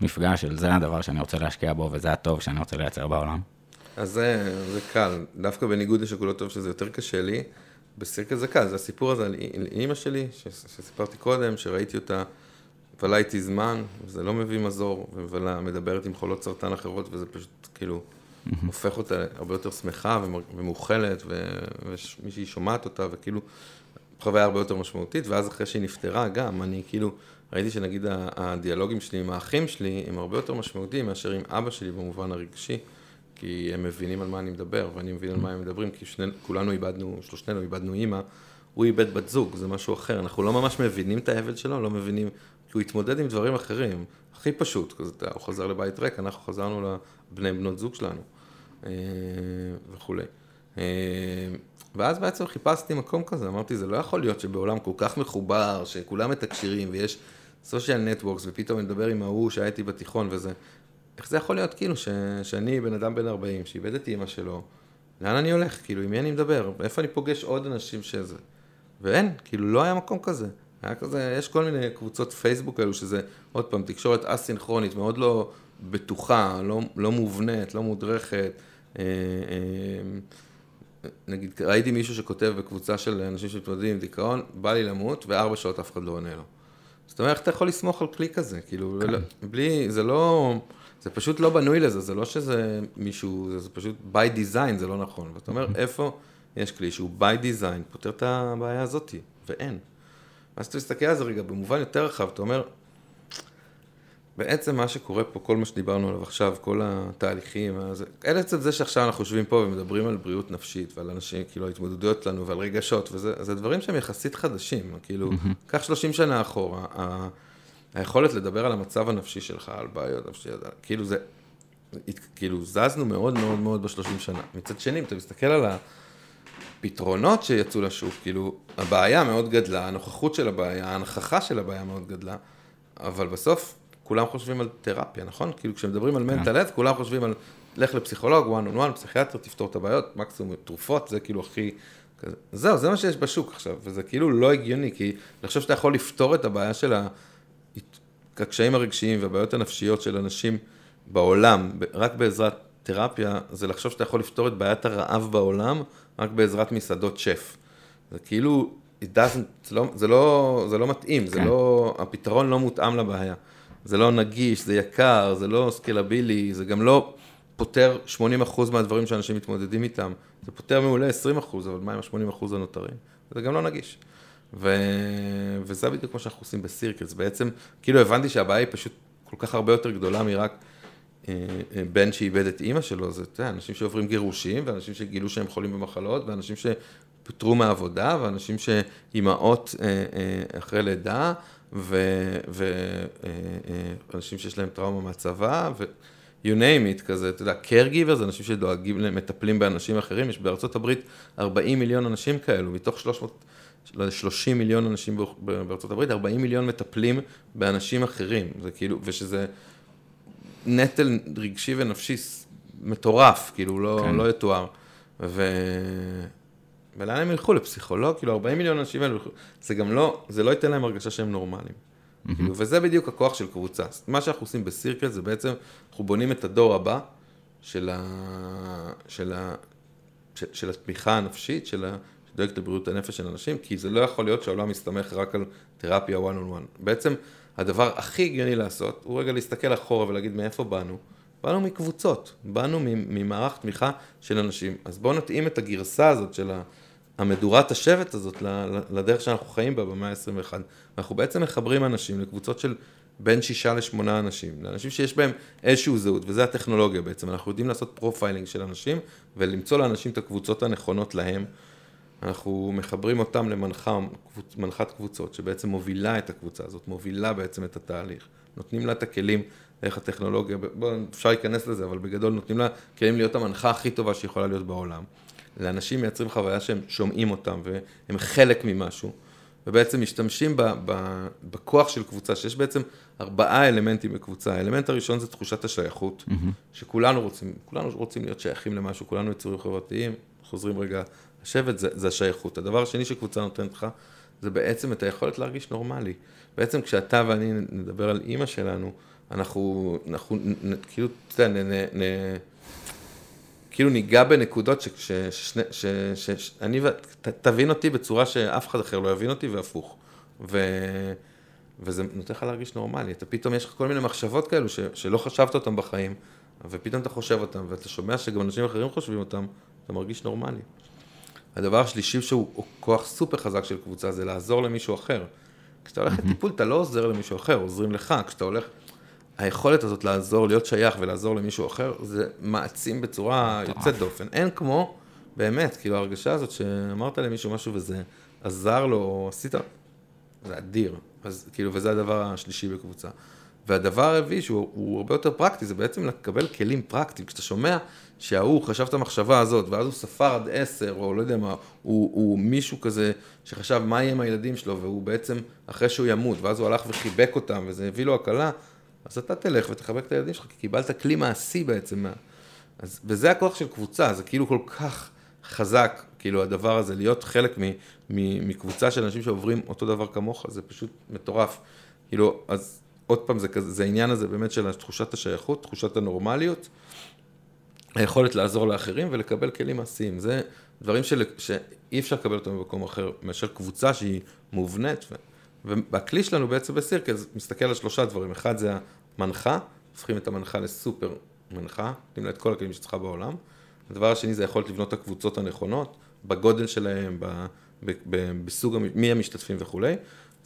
מפגש של זה הדבר שאני רוצה להשקיע בו וזה הטוב שאני רוצה לייצר בעולם. אז זה, זה קל, דווקא בניגוד לשקולות טוב שזה יותר קשה לי, בסירקל זה קל, זה הסיפור הזה על אימא שלי, ש, שסיפרתי קודם, שראיתי אותה, מבלה איתי זמן, וזה לא מביא מזור, ומבלה, מדברת עם חולות סרטן אחרות, וזה פשוט כאילו הופך אותה הרבה יותר שמחה ומאוכלת, ומישהי שומעת אותה, וכאילו, חוויה הרבה יותר משמעותית, ואז אחרי שהיא נפטרה גם, אני כאילו, ראיתי שנגיד הדיאלוגים שלי עם האחים שלי, הם הרבה יותר משמעותיים מאשר עם אבא שלי במובן הרגשי. כי הם מבינים על מה אני מדבר, ואני מבין על מה הם מדברים, כי שני, כולנו איבדנו, שלושתנו איבדנו אימא, הוא איבד בת זוג, זה משהו אחר. אנחנו לא ממש מבינים את האבל שלו, לא מבינים, כי הוא התמודד עם דברים אחרים. הכי פשוט, כזה, הוא חזר לבית ריק, אנחנו חזרנו לבני בנות זוג שלנו, אה, וכולי. אה, ואז בעצם חיפשתי מקום כזה, אמרתי, זה לא יכול להיות שבעולם כל כך מחובר, שכולם מתקשרים, ויש סושיאל נטוורקס, ופתאום אני מדבר עם ההוא שהיה איתי בתיכון וזה. איך זה יכול להיות כאילו ש, שאני בן אדם בן 40 שאיבד את אימא שלו, לאן אני הולך? כאילו, עם מי אני מדבר? איפה אני פוגש עוד אנשים שזה? ואין, כאילו, לא היה מקום כזה. היה כזה, יש כל מיני קבוצות פייסבוק האלו שזה, עוד פעם, תקשורת אסינכרונית, מאוד לא בטוחה, לא, לא מובנית, לא מודרכת. אה, אה, נגיד, ראיתי מישהו שכותב בקבוצה של אנשים שמתמודדים עם דיכאון, בא לי למות, וארבע שעות אף אחד לא עונה לו. זאת אומרת, איך אתה יכול לסמוך על כלי כזה? כאילו, כן. בלי, זה לא... זה פשוט לא בנוי לזה, זה לא שזה מישהו, זה, זה פשוט by design, זה לא נכון. ואתה אומר, איפה יש כלי שהוא by design, פותר את הבעיה הזאתי, ואין. אז אתה מסתכל על זה רגע במובן יותר רחב, אתה אומר, בעצם מה שקורה פה, כל מה שדיברנו עליו עכשיו, כל התהליכים, אלה עצם זה שעכשיו אנחנו יושבים פה ומדברים על בריאות נפשית ועל אנשים, כאילו, ההתמודדויות לנו ועל רגשות, וזה זה דברים שהם יחסית חדשים, כאילו, קח 30 שנה אחורה, היכולת לדבר על המצב הנפשי שלך, על בעיות נפשיות, כאילו זה, כאילו זזנו מאוד מאוד מאוד בשלושים שנה. מצד שני, אם אתה מסתכל על הפתרונות שיצאו לשוק, כאילו, הבעיה מאוד גדלה, הנוכחות של הבעיה, ההנכחה של הבעיה מאוד גדלה, אבל בסוף כולם חושבים על תרפיה, נכון? כאילו כשמדברים על מנטל אד, כולם חושבים על לך לפסיכולוג, one on one, פסיכיאטר, תפתור את הבעיות, מקסימום תרופות, זה כאילו הכי... זהו, זה מה שיש בשוק עכשיו, וזה כאילו לא הגיוני, כי אני חושב שאתה יכול לפתור את הבעיה של ה... הקשיים הרגשיים והבעיות הנפשיות של אנשים בעולם, רק בעזרת תרפיה, זה לחשוב שאתה יכול לפתור את בעיית הרעב בעולם רק בעזרת מסעדות שף. זה כאילו, זה לא, זה לא, זה לא מתאים, זה כן. לא, הפתרון לא מותאם לבעיה. זה לא נגיש, זה יקר, זה לא סקלבילי, זה גם לא פותר 80% מהדברים שאנשים מתמודדים איתם. זה פותר מעולה 20%, אבל מה עם ה-80% הנותרים? זה גם לא נגיש. ו... וזה בדיוק מה שאנחנו עושים בסירקלס. בעצם, כאילו הבנתי שהבעיה היא פשוט כל כך הרבה יותר גדולה מרק אה, אה, בן שאיבד את אימא שלו, זה, אתה יודע, אנשים שעוברים גירושים, ואנשים שגילו שהם חולים במחלות, ואנשים שפוטרו מהעבודה, ואנשים שאימהות אה, אחרי לידה, ואנשים שיש להם טראומה מהצבא, ו... you name it, כזה, אתה יודע, caregiver זה אנשים שדואגים, מטפלים באנשים אחרים, יש בארצות הברית 40 מיליון אנשים כאלו, מתוך 300, לא יודע, 30 מיליון אנשים בארצות הברית, 40 מיליון מטפלים באנשים אחרים, זה כאילו, ושזה נטל רגשי ונפשי מטורף, כאילו, לא, כן. לא יתואר. ו... ולאן הם ילכו? לפסיכולוג? כאילו, 40 מיליון אנשים האלו, זה גם לא, זה לא ייתן להם הרגשה שהם נורמליים. כאילו, וזה בדיוק הכוח של קבוצה. מה שאנחנו עושים בסירקל זה בעצם, אנחנו בונים את הדור הבא של, ה... של, ה... של, של התמיכה הנפשית, של ה... שדואגת לבריאות הנפש של אנשים, כי זה לא יכול להיות שהעולם מסתמך רק על תרפיה one on one. בעצם, הדבר הכי הגיוני לעשות, הוא רגע להסתכל אחורה ולהגיד מאיפה באנו. באנו מקבוצות, באנו ממערך תמיכה של אנשים. אז בואו נתאים את הגרסה הזאת של. המדורת השבט הזאת לדרך שאנחנו חיים בה במאה ה-21. אנחנו בעצם מחברים אנשים לקבוצות של בין שישה לשמונה אנשים, לאנשים שיש בהם איזשהו זהות, וזה הטכנולוגיה בעצם. אנחנו יודעים לעשות profiling של אנשים ולמצוא לאנשים את הקבוצות הנכונות להם. אנחנו מחברים אותם למנחת קבוצות שבעצם מובילה את הקבוצה הזאת, מובילה בעצם את התהליך. נותנים לה את הכלים איך הטכנולוגיה, בואו אפשר להיכנס לזה, אבל בגדול נותנים לה כלים להיות המנחה הכי טובה שיכולה להיות בעולם. לאנשים מייצרים חוויה שהם שומעים אותם והם חלק ממשהו, ובעצם משתמשים ב, ב, בכוח של קבוצה, שיש בעצם ארבעה אלמנטים בקבוצה. האלמנט הראשון זה תחושת השייכות, mm-hmm. שכולנו רוצים, כולנו רוצים להיות שייכים למשהו, כולנו יצורים חברתיים, חוזרים רגע לשבת, זה, זה השייכות. הדבר השני שקבוצה נותנת לך, זה בעצם את היכולת להרגיש נורמלי. בעצם כשאתה ואני נדבר על אימא שלנו, אנחנו, אנחנו נ, כאילו, אתה יודע, נ, נ, נ, כאילו ניגע בנקודות שאני, תבין אותי בצורה שאף אחד אחר לא יבין אותי והפוך. ו, וזה נותן לך להרגיש נורמלי. אתה פתאום, יש לך כל מיני מחשבות כאלו ש, שלא חשבת אותן בחיים, ופתאום אתה חושב אותן, ואתה שומע שגם אנשים אחרים חושבים אותן, אתה מרגיש נורמלי. הדבר השלישי שהוא כוח סופר חזק של קבוצה, זה לעזור למישהו אחר. כשאתה הולך לטיפול, אתה לא עוזר למישהו אחר, עוזרים לך. כשאתה הולך... היכולת הזאת לעזור, להיות שייך ולעזור למישהו אחר, זה מעצים בצורה יוצאת דופן. אין כמו, באמת, כאילו ההרגשה הזאת שאמרת למישהו משהו וזה עזר לו, או עשית, זה אדיר. אז כאילו, וזה הדבר השלישי בקבוצה. והדבר הרביעי, שהוא הרבה יותר פרקטי, זה בעצם לקבל כלים פרקטיים. כשאתה שומע שההוא חשב את המחשבה הזאת, ואז הוא ספר עד עשר, או לא יודע מה, הוא, הוא מישהו כזה שחשב מה יהיה עם הילדים שלו, והוא בעצם, אחרי שהוא ימות, ואז הוא הלך וחיבק אותם, וזה הביא לו הקלה, אז אתה תלך ותחבק את הילדים שלך, כי קיבלת כלי מעשי בעצם. אז, וזה הכוח של קבוצה, זה כאילו כל כך חזק, כאילו הדבר הזה, להיות חלק מ, מ, מקבוצה של אנשים שעוברים אותו דבר כמוך, זה פשוט מטורף. כאילו, אז עוד פעם, זה, כזה, זה העניין הזה באמת של תחושת השייכות, תחושת הנורמליות, היכולת לעזור לאחרים ולקבל כלים מעשיים. זה דברים של, שאי אפשר לקבל אותם במקום אחר, מאשר קבוצה שהיא מובנית. והכלי שלנו בעצם בסירקל מסתכל על שלושה דברים, אחד זה המנחה, הופכים את המנחה לסופר מנחה, נותנים לה את כל הכלים שצריכה בעולם. הדבר השני זה יכולת לבנות את הקבוצות הנכונות, בגודל שלהם, ב, ב, ב, בסוג, מי המשתתפים וכולי.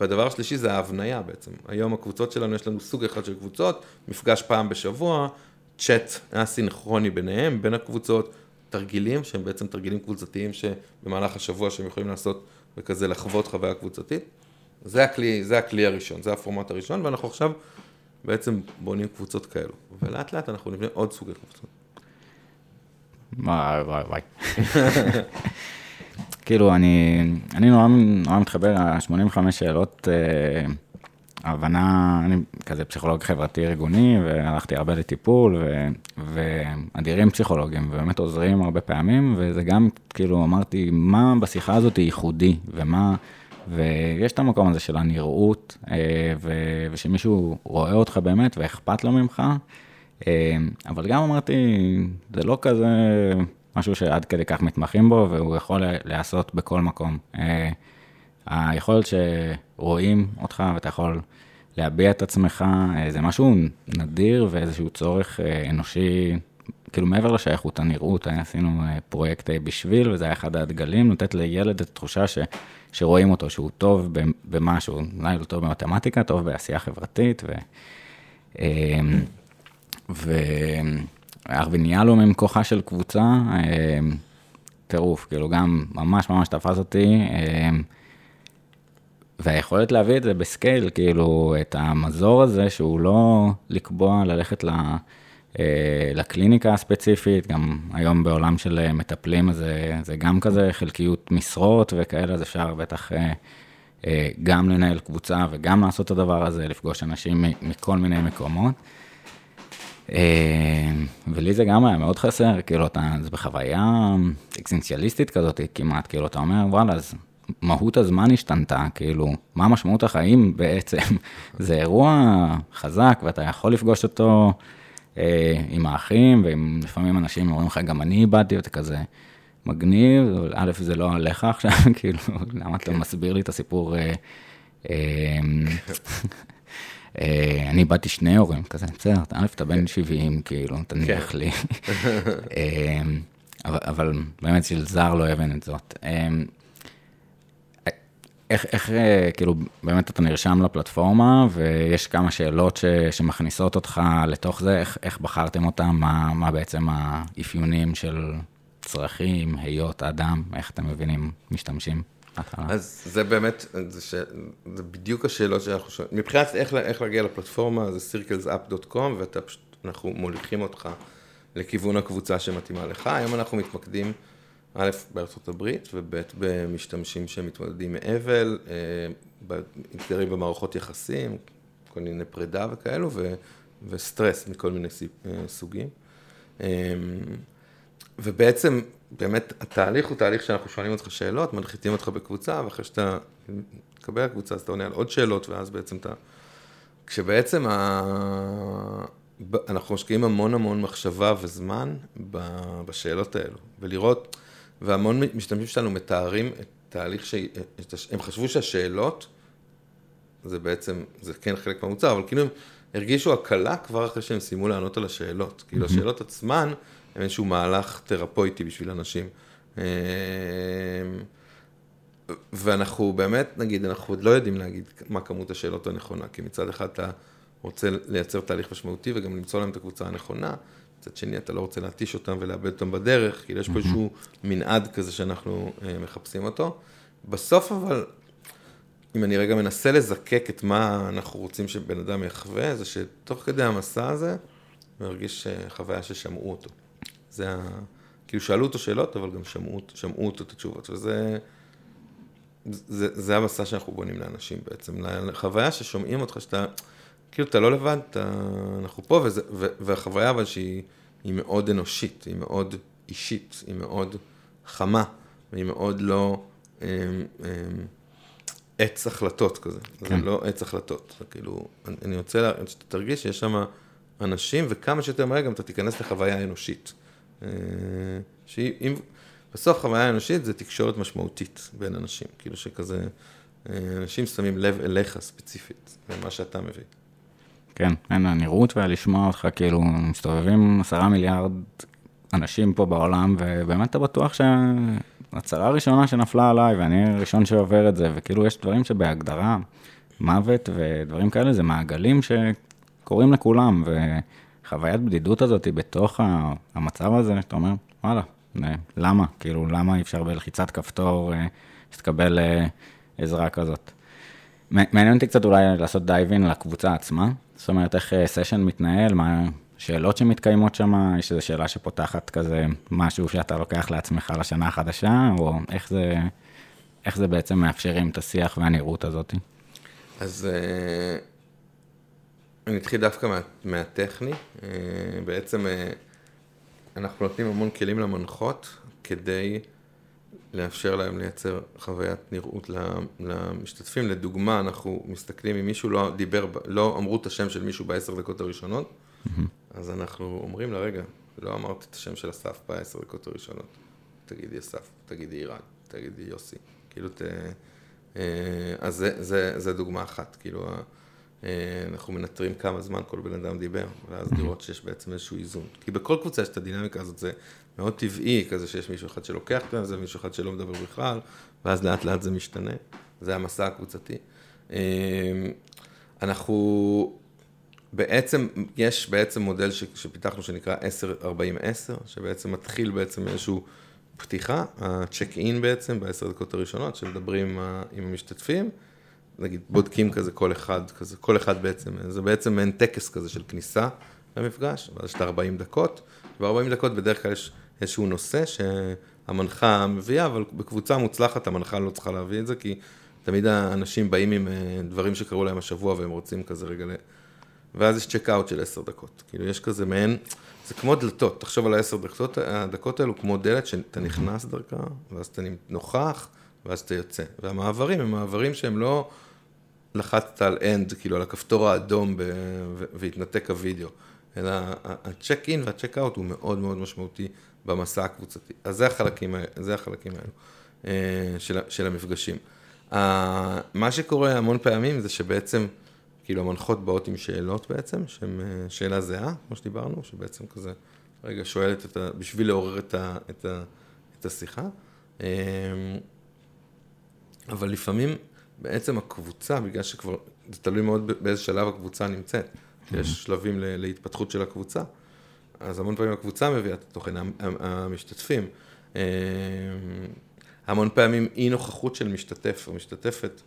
והדבר השלישי זה ההבניה בעצם. היום הקבוצות שלנו, יש לנו סוג אחד של קבוצות, מפגש פעם בשבוע, צ'אט אסינכרוני ביניהם, בין הקבוצות, תרגילים, שהם בעצם תרגילים קבוצתיים שבמהלך השבוע שהם יכולים לעשות וכזה לחוות חוויה קבוצתית. זה הכלי, זה הכלי הראשון, זה הפורמט הראשון, ואנחנו עכשיו בעצם בונים קבוצות כאלו. ולאט לאט אנחנו נבנה עוד סוגי קבוצות. וואי וואי וואי. כאילו, אני, אני נורא, נורא מתחבר ל-85 שאלות, אה, הבנה, אני כזה פסיכולוג חברתי ארגוני, והלכתי הרבה לטיפול, ו, ואדירים פסיכולוגים, ובאמת עוזרים הרבה פעמים, וזה גם, כאילו, אמרתי, מה בשיחה הזאת ייחודי, ומה... ויש את המקום הזה של הנראות, אה, ו- ושמישהו רואה אותך באמת ואכפת לו ממך, אה, אבל גם אמרתי, זה לא כזה משהו שעד כדי כך מתמחים בו, והוא יכול להיעשות בכל מקום. אה, היכולת שרואים אותך ואתה יכול להביע את עצמך, זה משהו נדיר ואיזשהו צורך אנושי כאילו מעבר לשייכות הנראות, עשינו פרויקט בשביל, וזה היה אחד הדגלים, נותנת לילד את התחושה ש, שרואים אותו, שהוא טוב במשהו, אולי לא טוב במתמטיקה, טוב בעשייה חברתית, ו... אמ, וארווין יהלום כוחה של קבוצה, אמ, טירוף, כאילו גם ממש ממש תפס אותי, אמ, והיכולת להביא את זה בסקייל, כאילו, את המזור הזה, שהוא לא לקבוע, ללכת ל... אה, לקליניקה הספציפית, גם היום בעולם של אה, מטפלים, זה, זה גם כזה חלקיות משרות וכאלה, אז אפשר בטח אה, גם לנהל קבוצה וגם לעשות את הדבר הזה, לפגוש אנשים מכל מיני מקומות. ולי זה גם היה מאוד חסר, כאילו, אתה, זה בחוויה אקסנציאליסטית כזאת כמעט, כאילו, אתה אומר, וואלה, אז מהות הזמן השתנתה, כאילו, מה משמעות החיים בעצם? זה אירוע חזק ואתה יכול לפגוש אותו. אה, עם האחים, ולפעמים אנשים אומרים לך, גם אני איבדתי, ואתה כזה מגניב, א', זה לא עליך עכשיו, כאילו, למה אתה מסביר לי את הסיפור? אה, אה, אני איבדתי שני הורים, כזה, בסדר, א', אתה בן 70, כאילו, תניח כן. לי. אבל באמת של זר לא יבין את זאת. איך, איך, אה, כאילו, באמת אתה נרשם לפלטפורמה, ויש כמה שאלות ש, שמכניסות אותך לתוך זה, איך, איך בחרתם אותם, מה, מה בעצם האפיונים של צרכים, היות, אדם, איך אתם מבינים, משתמשים? אז זה באמת, זה, ש... זה בדיוק השאלות שאנחנו שואלים. מבחינת איך, איך להגיע לפלטפורמה, זה circlesup.com, ואתה פשוט, אנחנו מוליכים אותך לכיוון הקבוצה שמתאימה לך. היום אנחנו מתמקדים א', בארצות הברית, וב', במשתמשים שמתמודדים מאבל, אה, אתגרים במערכות יחסים, כל מיני פרידה וכאלו, ו, וסטרס מכל מיני אה, סוגים. ובעצם, באמת, התהליך הוא תהליך שאנחנו שואלים אותך שאלות, מנחיתים אותך בקבוצה, ואחרי שאתה מקבל הקבוצה, אז אתה עונה על עוד שאלות, ואז בעצם אתה... כשבעצם ה... אנחנו משקיעים המון המון מחשבה וזמן בשאלות האלו, ולראות... והמון משתמשים שלנו מתארים את תהליך ש... הם חשבו שהשאלות, זה בעצם, זה כן חלק מהמוצר, אבל כאילו הם הרגישו הקלה כבר אחרי שהם סיימו לענות על השאלות. כאילו השאלות עצמן איזשהו מהלך תרפויטי בשביל אנשים. אמ, ואנחנו באמת, נגיד, אנחנו עוד לא יודעים להגיד מה כמות השאלות הנכונה, כי מצד אחד אתה רוצה לייצר תהליך משמעותי וגם למצוא להם את הקבוצה הנכונה. מצד שני, אתה לא רוצה להתיש אותם ולאבד אותם בדרך, כאילו יש פה איזשהו מנעד כזה שאנחנו אה, מחפשים אותו. בסוף אבל, אם אני רגע מנסה לזקק את מה אנחנו רוצים שבן אדם יחווה, זה שתוך כדי המסע הזה, הוא הרגיש אה, חוויה ששמעו אותו. זה ה... כאילו שאלו אותו שאלות, אבל גם שמעו, שמעו אותו את התשובות, וזה... זה, זה המסע שאנחנו בונים לאנשים בעצם, לחוויה ששומעים אותך, שאתה... כאילו, אתה לא לבד, אתה, אנחנו פה, וזה, ו, והחוויה אבל שהיא מאוד אנושית, היא מאוד אישית, היא מאוד חמה, והיא מאוד לא אמ, אמ, עץ החלטות כזה, כן. זה לא עץ החלטות, זה כאילו, אני, אני רוצה שאתה תרגיש שיש שם אנשים, וכמה שיותר מהר גם אתה תיכנס לחוויה אנושית. אה, שהיא, אם, בסוף חוויה אנושית זה תקשורת משמעותית בין אנשים, כאילו שכזה, אה, אנשים שמים לב אליך ספציפית, למה שאתה מביא. כן, אין, הנראות והלשמוע אותך, כאילו, מסתובבים עשרה מיליארד אנשים פה בעולם, ובאמת אתה בטוח שהצהרה הראשונה שנפלה עליי, ואני הראשון שעובר את זה, וכאילו יש דברים שבהגדרה, מוות ודברים כאלה, זה מעגלים שקורים לכולם, וחוויית בדידות הזאת היא בתוך המצב הזה, אתה אומר, וואלה, למה? כאילו, למה אי אפשר בלחיצת כפתור אה, שתקבל אה, עזרה כזאת? מעניין אותי קצת אולי לעשות דייבין לקבוצה עצמה, זאת אומרת, איך סשן אה, מתנהל, מה השאלות שמתקיימות שם, יש איזו שאלה שפותחת כזה משהו שאתה לוקח לעצמך לשנה החדשה, או איך זה, איך זה בעצם מאפשרים את השיח והנראות הזאת? אז אה, אני אתחיל דווקא מה, מהטכני. אה, בעצם אנחנו נותנים המון כלים למנחות כדי לאפשר להם לייצר חוויית נראות למשתתפים. לדוגמה, אנחנו מסתכלים, אם מישהו לא דיבר, לא אמרו את השם של מישהו בעשר דקות הראשונות, אז אנחנו אומרים לה, רגע, לא אמרתי את השם של אסף בעשר דקות הראשונות. תגידי אסף, תגידי אירן, תגידי יוסי. כאילו, ת... אה, אז זה, זה, זה דוגמה אחת, כאילו, אה, אנחנו מנטרים כמה זמן כל בן אדם דיבר, ואז לראות שיש בעצם איזשהו איזון. כי בכל קבוצה יש את הדינמיקה הזאת, זה מאוד טבעי, כזה שיש מישהו אחד שלוקח את זה, ומישהו אחד שלא מדבר בכלל, ואז לאט לאט זה משתנה. זה המסע הקבוצתי. אה, אנחנו, בעצם, יש בעצם מודל ש, שפיתחנו שנקרא 10-40-10, שבעצם מתחיל בעצם איזשהו פתיחה, הצ'ק אין בעצם, בעשר דקות הראשונות, שמדברים עם המשתתפים, נגיד בודקים כזה כל אחד, כזה, כל אחד בעצם, זה בעצם מעין טקס כזה של כניסה למפגש, ואז יש את 40 דקות, ו-40 דקות בדרך כלל יש איזשהו נושא שהמנחה מביאה, אבל בקבוצה מוצלחת המנחה לא צריכה להביא את זה, כי תמיד האנשים באים עם אה, דברים שקרו להם השבוע והם רוצים כזה רגע ל... ואז יש צ'ק אאוט של עשר דקות. כאילו, יש כזה מעין, זה כמו דלתות, תחשוב על העשר דקות, הדקות האלו כמו דלת שאתה נכנס דרכה, ואז אתה נוכח, ואז אתה יוצא. והמעברים הם מעברים שהם לא לחצת על end, כאילו על הכפתור האדום ב... והתנתק הוידאו, אלא הצ'ק אין והצ'ק אאוט הוא מאוד מאוד משמעותי במסע הקבוצתי. אז זה החלקים, זה החלקים האלו אה, של, של המפגשים. מה שקורה המון פעמים זה שבעצם, כאילו המנחות באות עם שאלות בעצם, שהן אה, שאלה זהה, כמו שדיברנו, שבעצם כזה, רגע, שואלת את ה... בשביל לעורר את, ה, את, ה, את השיחה. אה, אבל לפעמים בעצם הקבוצה, בגלל שכבר, זה תלוי מאוד באיזה שלב הקבוצה נמצאת. Mm-hmm. יש שלבים להתפתחות של הקבוצה, אז המון פעמים הקבוצה מביאה את התוכן, המשתתפים. המון פעמים אי נוכחות של משתתף או משתתפת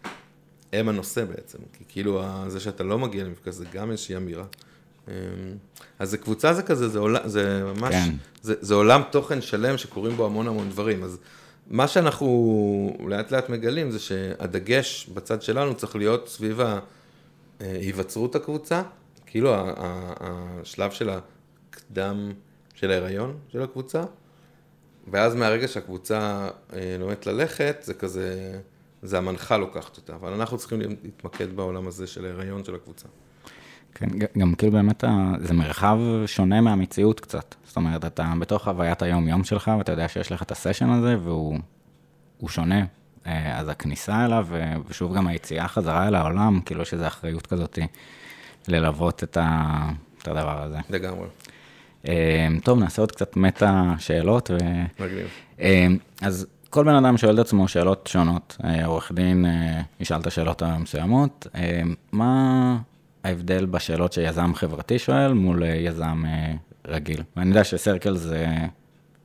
הם הנושא בעצם, כי כאילו זה שאתה לא מגיע למפגש זה גם איזושהי אמירה. אמ, אז זה קבוצה זה כזה, זה, עול, זה ממש, כן. זה, זה עולם תוכן שלם שקורים בו המון המון דברים, אז מה שאנחנו לאט לאט מגלים זה שהדגש בצד שלנו צריך להיות סביב ההיווצרות הקבוצה, כאילו השלב של הקדם של ההיריון של הקבוצה, ואז מהרגע שהקבוצה אה, לומדת ללכת, זה כזה, זה המנחה לוקחת אותה, אבל אנחנו צריכים להתמקד בעולם הזה של ההיריון של הקבוצה. כן, גם כאילו באמת זה מרחב שונה מהמציאות קצת. זאת אומרת, אתה בתוך חוויית היום-יום שלך, ואתה יודע שיש לך את הסשן הזה, והוא שונה. אה, אז הכניסה אליו, ושוב גם היציאה חזרה אל העולם, כאילו יש איזו אחריות כזאת ללוות את, את הדבר הזה. לגמרי. טוב, נעשה עוד קצת מטה שאלות. ו... מגניב. אז כל בן אדם שואל את עצמו שאלות שונות. אה, עורך דין אה, ישאל את השאלות המסוימות. מה ההבדל בשאלות שיזם חברתי שואל מול אה, יזם רגיל? ואני יודע שסרקל זה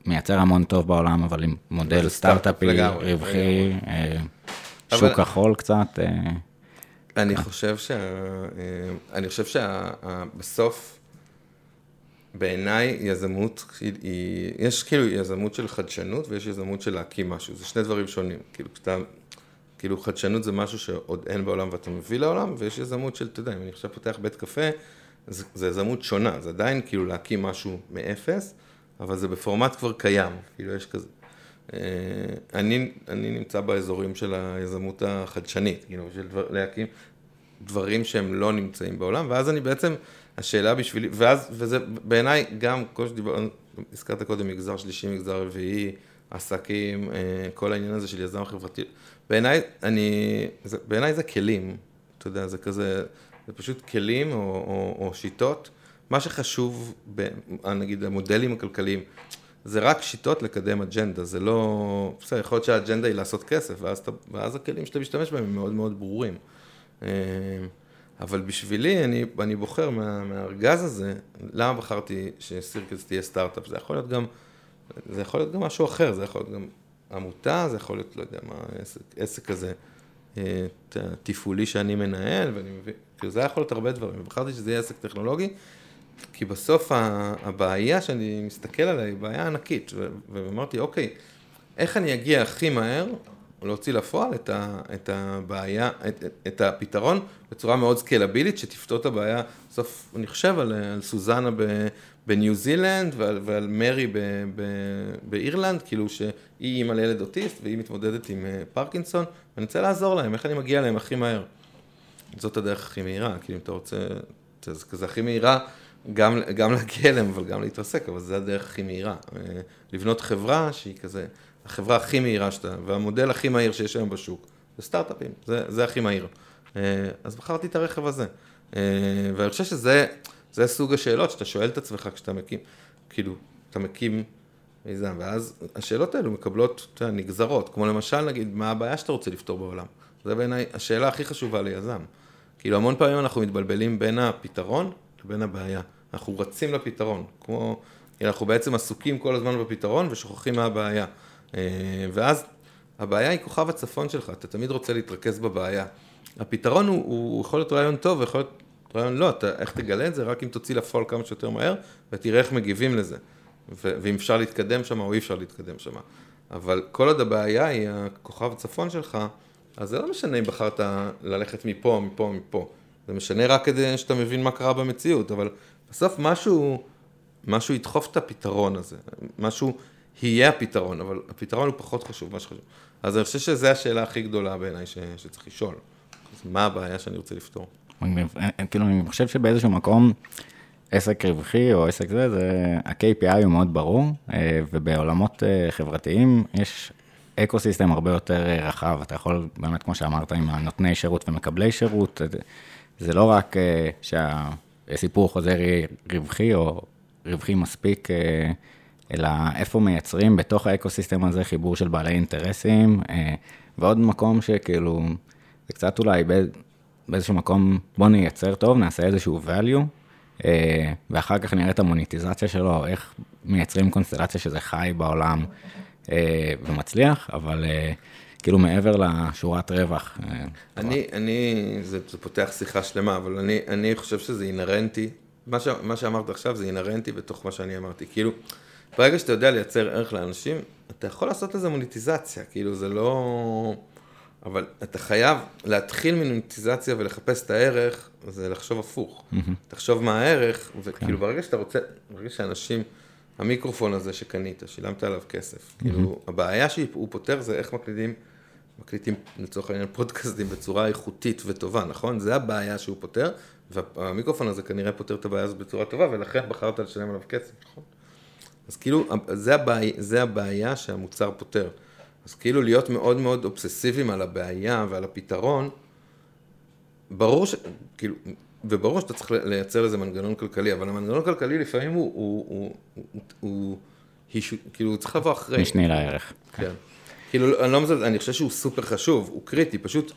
מייצר המון טוב בעולם, אבל עם מודל סטארט-אפי, רווחי, שוק כחול קצת. אני חושב שה... אני חושב שבסוף... בעיניי יזמות היא, יש כאילו יזמות של חדשנות ויש יזמות של להקים משהו, זה שני דברים שונים, כאילו כשאתה, כאילו חדשנות זה משהו שעוד אין בעולם ואתה מביא לעולם, ויש יזמות של, אתה יודע, אם אני עכשיו פותח בית קפה, זה, זה יזמות שונה, זה עדיין כאילו להקים משהו מאפס, אבל זה בפורמט כבר קיים, כאילו יש כזה. אה, אני, אני נמצא באזורים של היזמות החדשנית, כאילו, של דבר, להקים דברים שהם לא נמצאים בעולם, ואז אני בעצם... השאלה בשבילי, ואז, וזה בעיניי גם, כמו שדיברנו, הזכרת קודם, מגזר שלישי, מגזר רביעי, עסקים, אה, כל העניין הזה של יזם חברתי, בעיניי, אני, בעיניי זה כלים, אתה יודע, זה כזה, זה פשוט כלים או, או, או שיטות. מה שחשוב, ב, נגיד המודלים הכלכליים, זה רק שיטות לקדם אג'נדה, זה לא, בסדר, יכול להיות שהאג'נדה היא לעשות כסף, ואז, ואז הכלים שאתה משתמש בהם הם מאוד מאוד ברורים. אה, אבל בשבילי, אני, אני בוחר מה, מהארגז הזה, למה בחרתי שסירקלס תהיה סטארט-אפ? זה יכול להיות גם, זה יכול להיות גם משהו אחר, זה יכול להיות גם עמותה, זה יכול להיות, לא יודע מה, עסק, עסק כזה אה, תפעולי שאני מנהל, ואני מבין, כאילו זה יכול להיות הרבה דברים, ובחרתי שזה יהיה עסק טכנולוגי, כי בסוף הבעיה שאני מסתכל עליה היא בעיה ענקית, ואמרתי, אוקיי, איך אני אגיע הכי מהר להוציא לפועל את, ה, את הבעיה, את, את הפתרון בצורה מאוד סקלבילית, שתפתור את הבעיה. בסוף, אני חושב על, על סוזנה ב, בניו זילנד ועל, ועל מרי ב, ב, באירלנד, כאילו שהיא אימא לילד אוטיסט והיא מתמודדת עם אה, פרקינסון, ואני רוצה לעזור להם, איך אני מגיע להם הכי מהר. זאת הדרך הכי מהירה, כאילו אם אתה רוצה, זה כזה הכי מהירה, גם, גם להגיע אליהם, אבל גם להתרסק, אבל זה הדרך הכי מהירה. אה, לבנות חברה שהיא כזה, החברה הכי מהירה שאתה, והמודל הכי מהיר שיש היום בשוק, זה סטארט-אפים, זה, זה הכי מהיר. אה, אז בחרתי את הרכב הזה. אה, ואני חושב שזה זה סוג השאלות שאתה שואל את עצמך כשאתה מקים, כאילו, אתה מקים מיזם, ואז השאלות האלו מקבלות, אתה נגזרות, כמו למשל, נגיד, מה הבעיה שאתה רוצה לפתור בעולם? זה בעיניי השאלה הכי חשובה ליזם. כאילו, המון פעמים אנחנו מתבלבלים בין הפתרון לבין הבעיה. אנחנו רצים לפתרון, כמו, אנחנו בעצם עסוקים כל הזמן בפתרון ושוכחים מה הבעיה. אה, ואז הבעיה היא כוכב הצפון שלך, אתה תמיד רוצה להתרכז בבעיה. הפתרון הוא, הוא יכול להיות רעיון טוב ויכול להיות רעיון לא, אתה, איך תגלה את זה? רק אם תוציא לפועל כמה שיותר מהר ותראה איך מגיבים לזה. ו- ואם אפשר להתקדם שם או אי אפשר להתקדם שם. אבל כל עוד הבעיה היא הכוכב הצפון שלך, אז זה לא משנה אם בחרת ללכת מפה, מפה, מפה. זה משנה רק כדי שאתה מבין מה קרה במציאות, אבל בסוף משהו, משהו ידחוף את הפתרון הזה, משהו יהיה הפתרון, אבל הפתרון הוא פחות חשוב, מה שחשוב. אז אני חושב שזו השאלה הכי גדולה בעיניי ש, שצריך לשאול. אז מה הבעיה שאני רוצה לפתור? מגניב. כאילו, אני חושב שבאיזשהו מקום, עסק רווחי או עסק זה, זה, ה-KPI הוא מאוד ברור, אה, ובעולמות אה, חברתיים יש eco system הרבה יותר אה, רחב. אתה יכול, באמת, כמו שאמרת, עם הנותני שירות ומקבלי שירות, זה לא רק שהסיפור חוזר יהיה רווחי או רווחי מספיק, אלא איפה מייצרים בתוך ה eco-system הזה חיבור של בעלי אינטרסים, ועוד מקום שכאילו, זה קצת אולי באיזשהו מקום, בוא נייצר טוב, נעשה איזשהו value, אה, ואחר כך נראה את המוניטיזציה שלו, איך מייצרים קונסטלציה שזה חי בעולם אה, ומצליח, אבל אה, כאילו מעבר לשורת רווח. אני, אני, זה, זה פותח שיחה שלמה, אבל אני, אני חושב שזה אינהרנטי, מה, מה שאמרת עכשיו זה אינהרנטי בתוך מה שאני אמרתי, כאילו, ברגע שאתה יודע לייצר ערך לאנשים, אתה יכול לעשות לזה מוניטיזציה, כאילו זה לא... אבל אתה חייב להתחיל מנוטיזציה ולחפש את הערך, זה לחשוב הפוך. Mm-hmm. תחשוב מה הערך, וכאילו כן. ברגע שאתה רוצה, ברגע שאנשים, המיקרופון הזה שקנית, שילמת עליו כסף, mm-hmm. כאילו הבעיה שהוא פותר זה איך מקליטים, מקליטים לצורך העניין פודקאסטים בצורה איכותית וטובה, נכון? זה הבעיה שהוא פותר, והמיקרופון הזה כנראה פותר את הבעיה הזאת בצורה טובה, ולכן בחרת לשלם עליו כסף, נכון? אז כאילו, זה הבעיה, זה הבעיה שהמוצר פותר. אז כאילו להיות מאוד מאוד אובססיביים על הבעיה ועל הפתרון, ברור ש... כאילו, וברור שאתה צריך לייצר לזה מנגנון כלכלי, אבל המנגנון הכלכלי לפעמים הוא, הוא, הוא, הוא, הוא הוא כאילו, הוא צריך לבוא אחרי. משני לערך. כן. כאילו, אני לא מזלזל, אני חושב שהוא סופר חשוב, הוא קריטי, פשוט,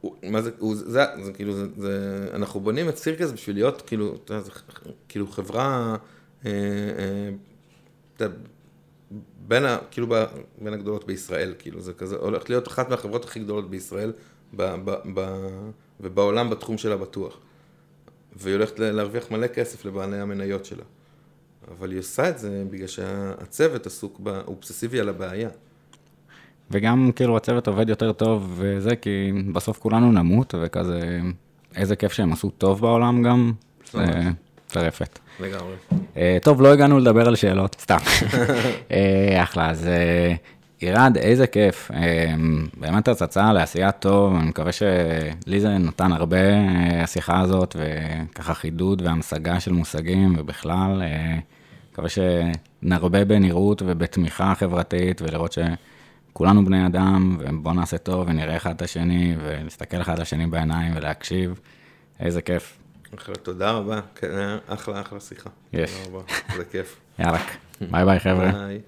הוא, מה זה, הוא, זה, זה, זה כאילו, זה, זה, אנחנו בונים את סירקס בשביל להיות, כאילו, אתה יודע, זה, כאילו חברה, אה, אה, בין, ה, כאילו ב, בין הגדולות בישראל, כאילו זה כזה, הולכת להיות אחת מהחברות הכי גדולות בישראל ב, ב, ב, ובעולם בתחום שלה בטוח. והיא הולכת להרוויח מלא כסף לבעלי המניות שלה. אבל היא עושה את זה בגלל שהצוות עסוק, הוא אובססיבי על הבעיה. וגם כאילו הצוות עובד יותר טוב וזה, כי בסוף כולנו נמות, וכזה, איזה כיף שהם עשו טוב בעולם גם. טרפת. לגמרי. Uh, טוב, לא הגענו לדבר על שאלות, סתם. uh, אחלה, אז uh, ירד, איזה כיף. באמת הצצה לעשייה טוב, אני מקווה שלי זה נתן הרבה, השיחה הזאת, וככה חידוד והמשגה של מושגים, ובכלל, מקווה שנרבה בנראות ובתמיכה חברתית, ולראות שכולנו בני אדם, ובואו נעשה טוב, ונראה אחד את השני, ונסתכל אחד לשני בעיניים ולהקשיב. איזה כיף. אחלה, תודה רבה, כן, אחלה, אחלה שיחה. יש. תודה רבה, זה כיף. יאללה, ביי ביי חבר'ה. ביי.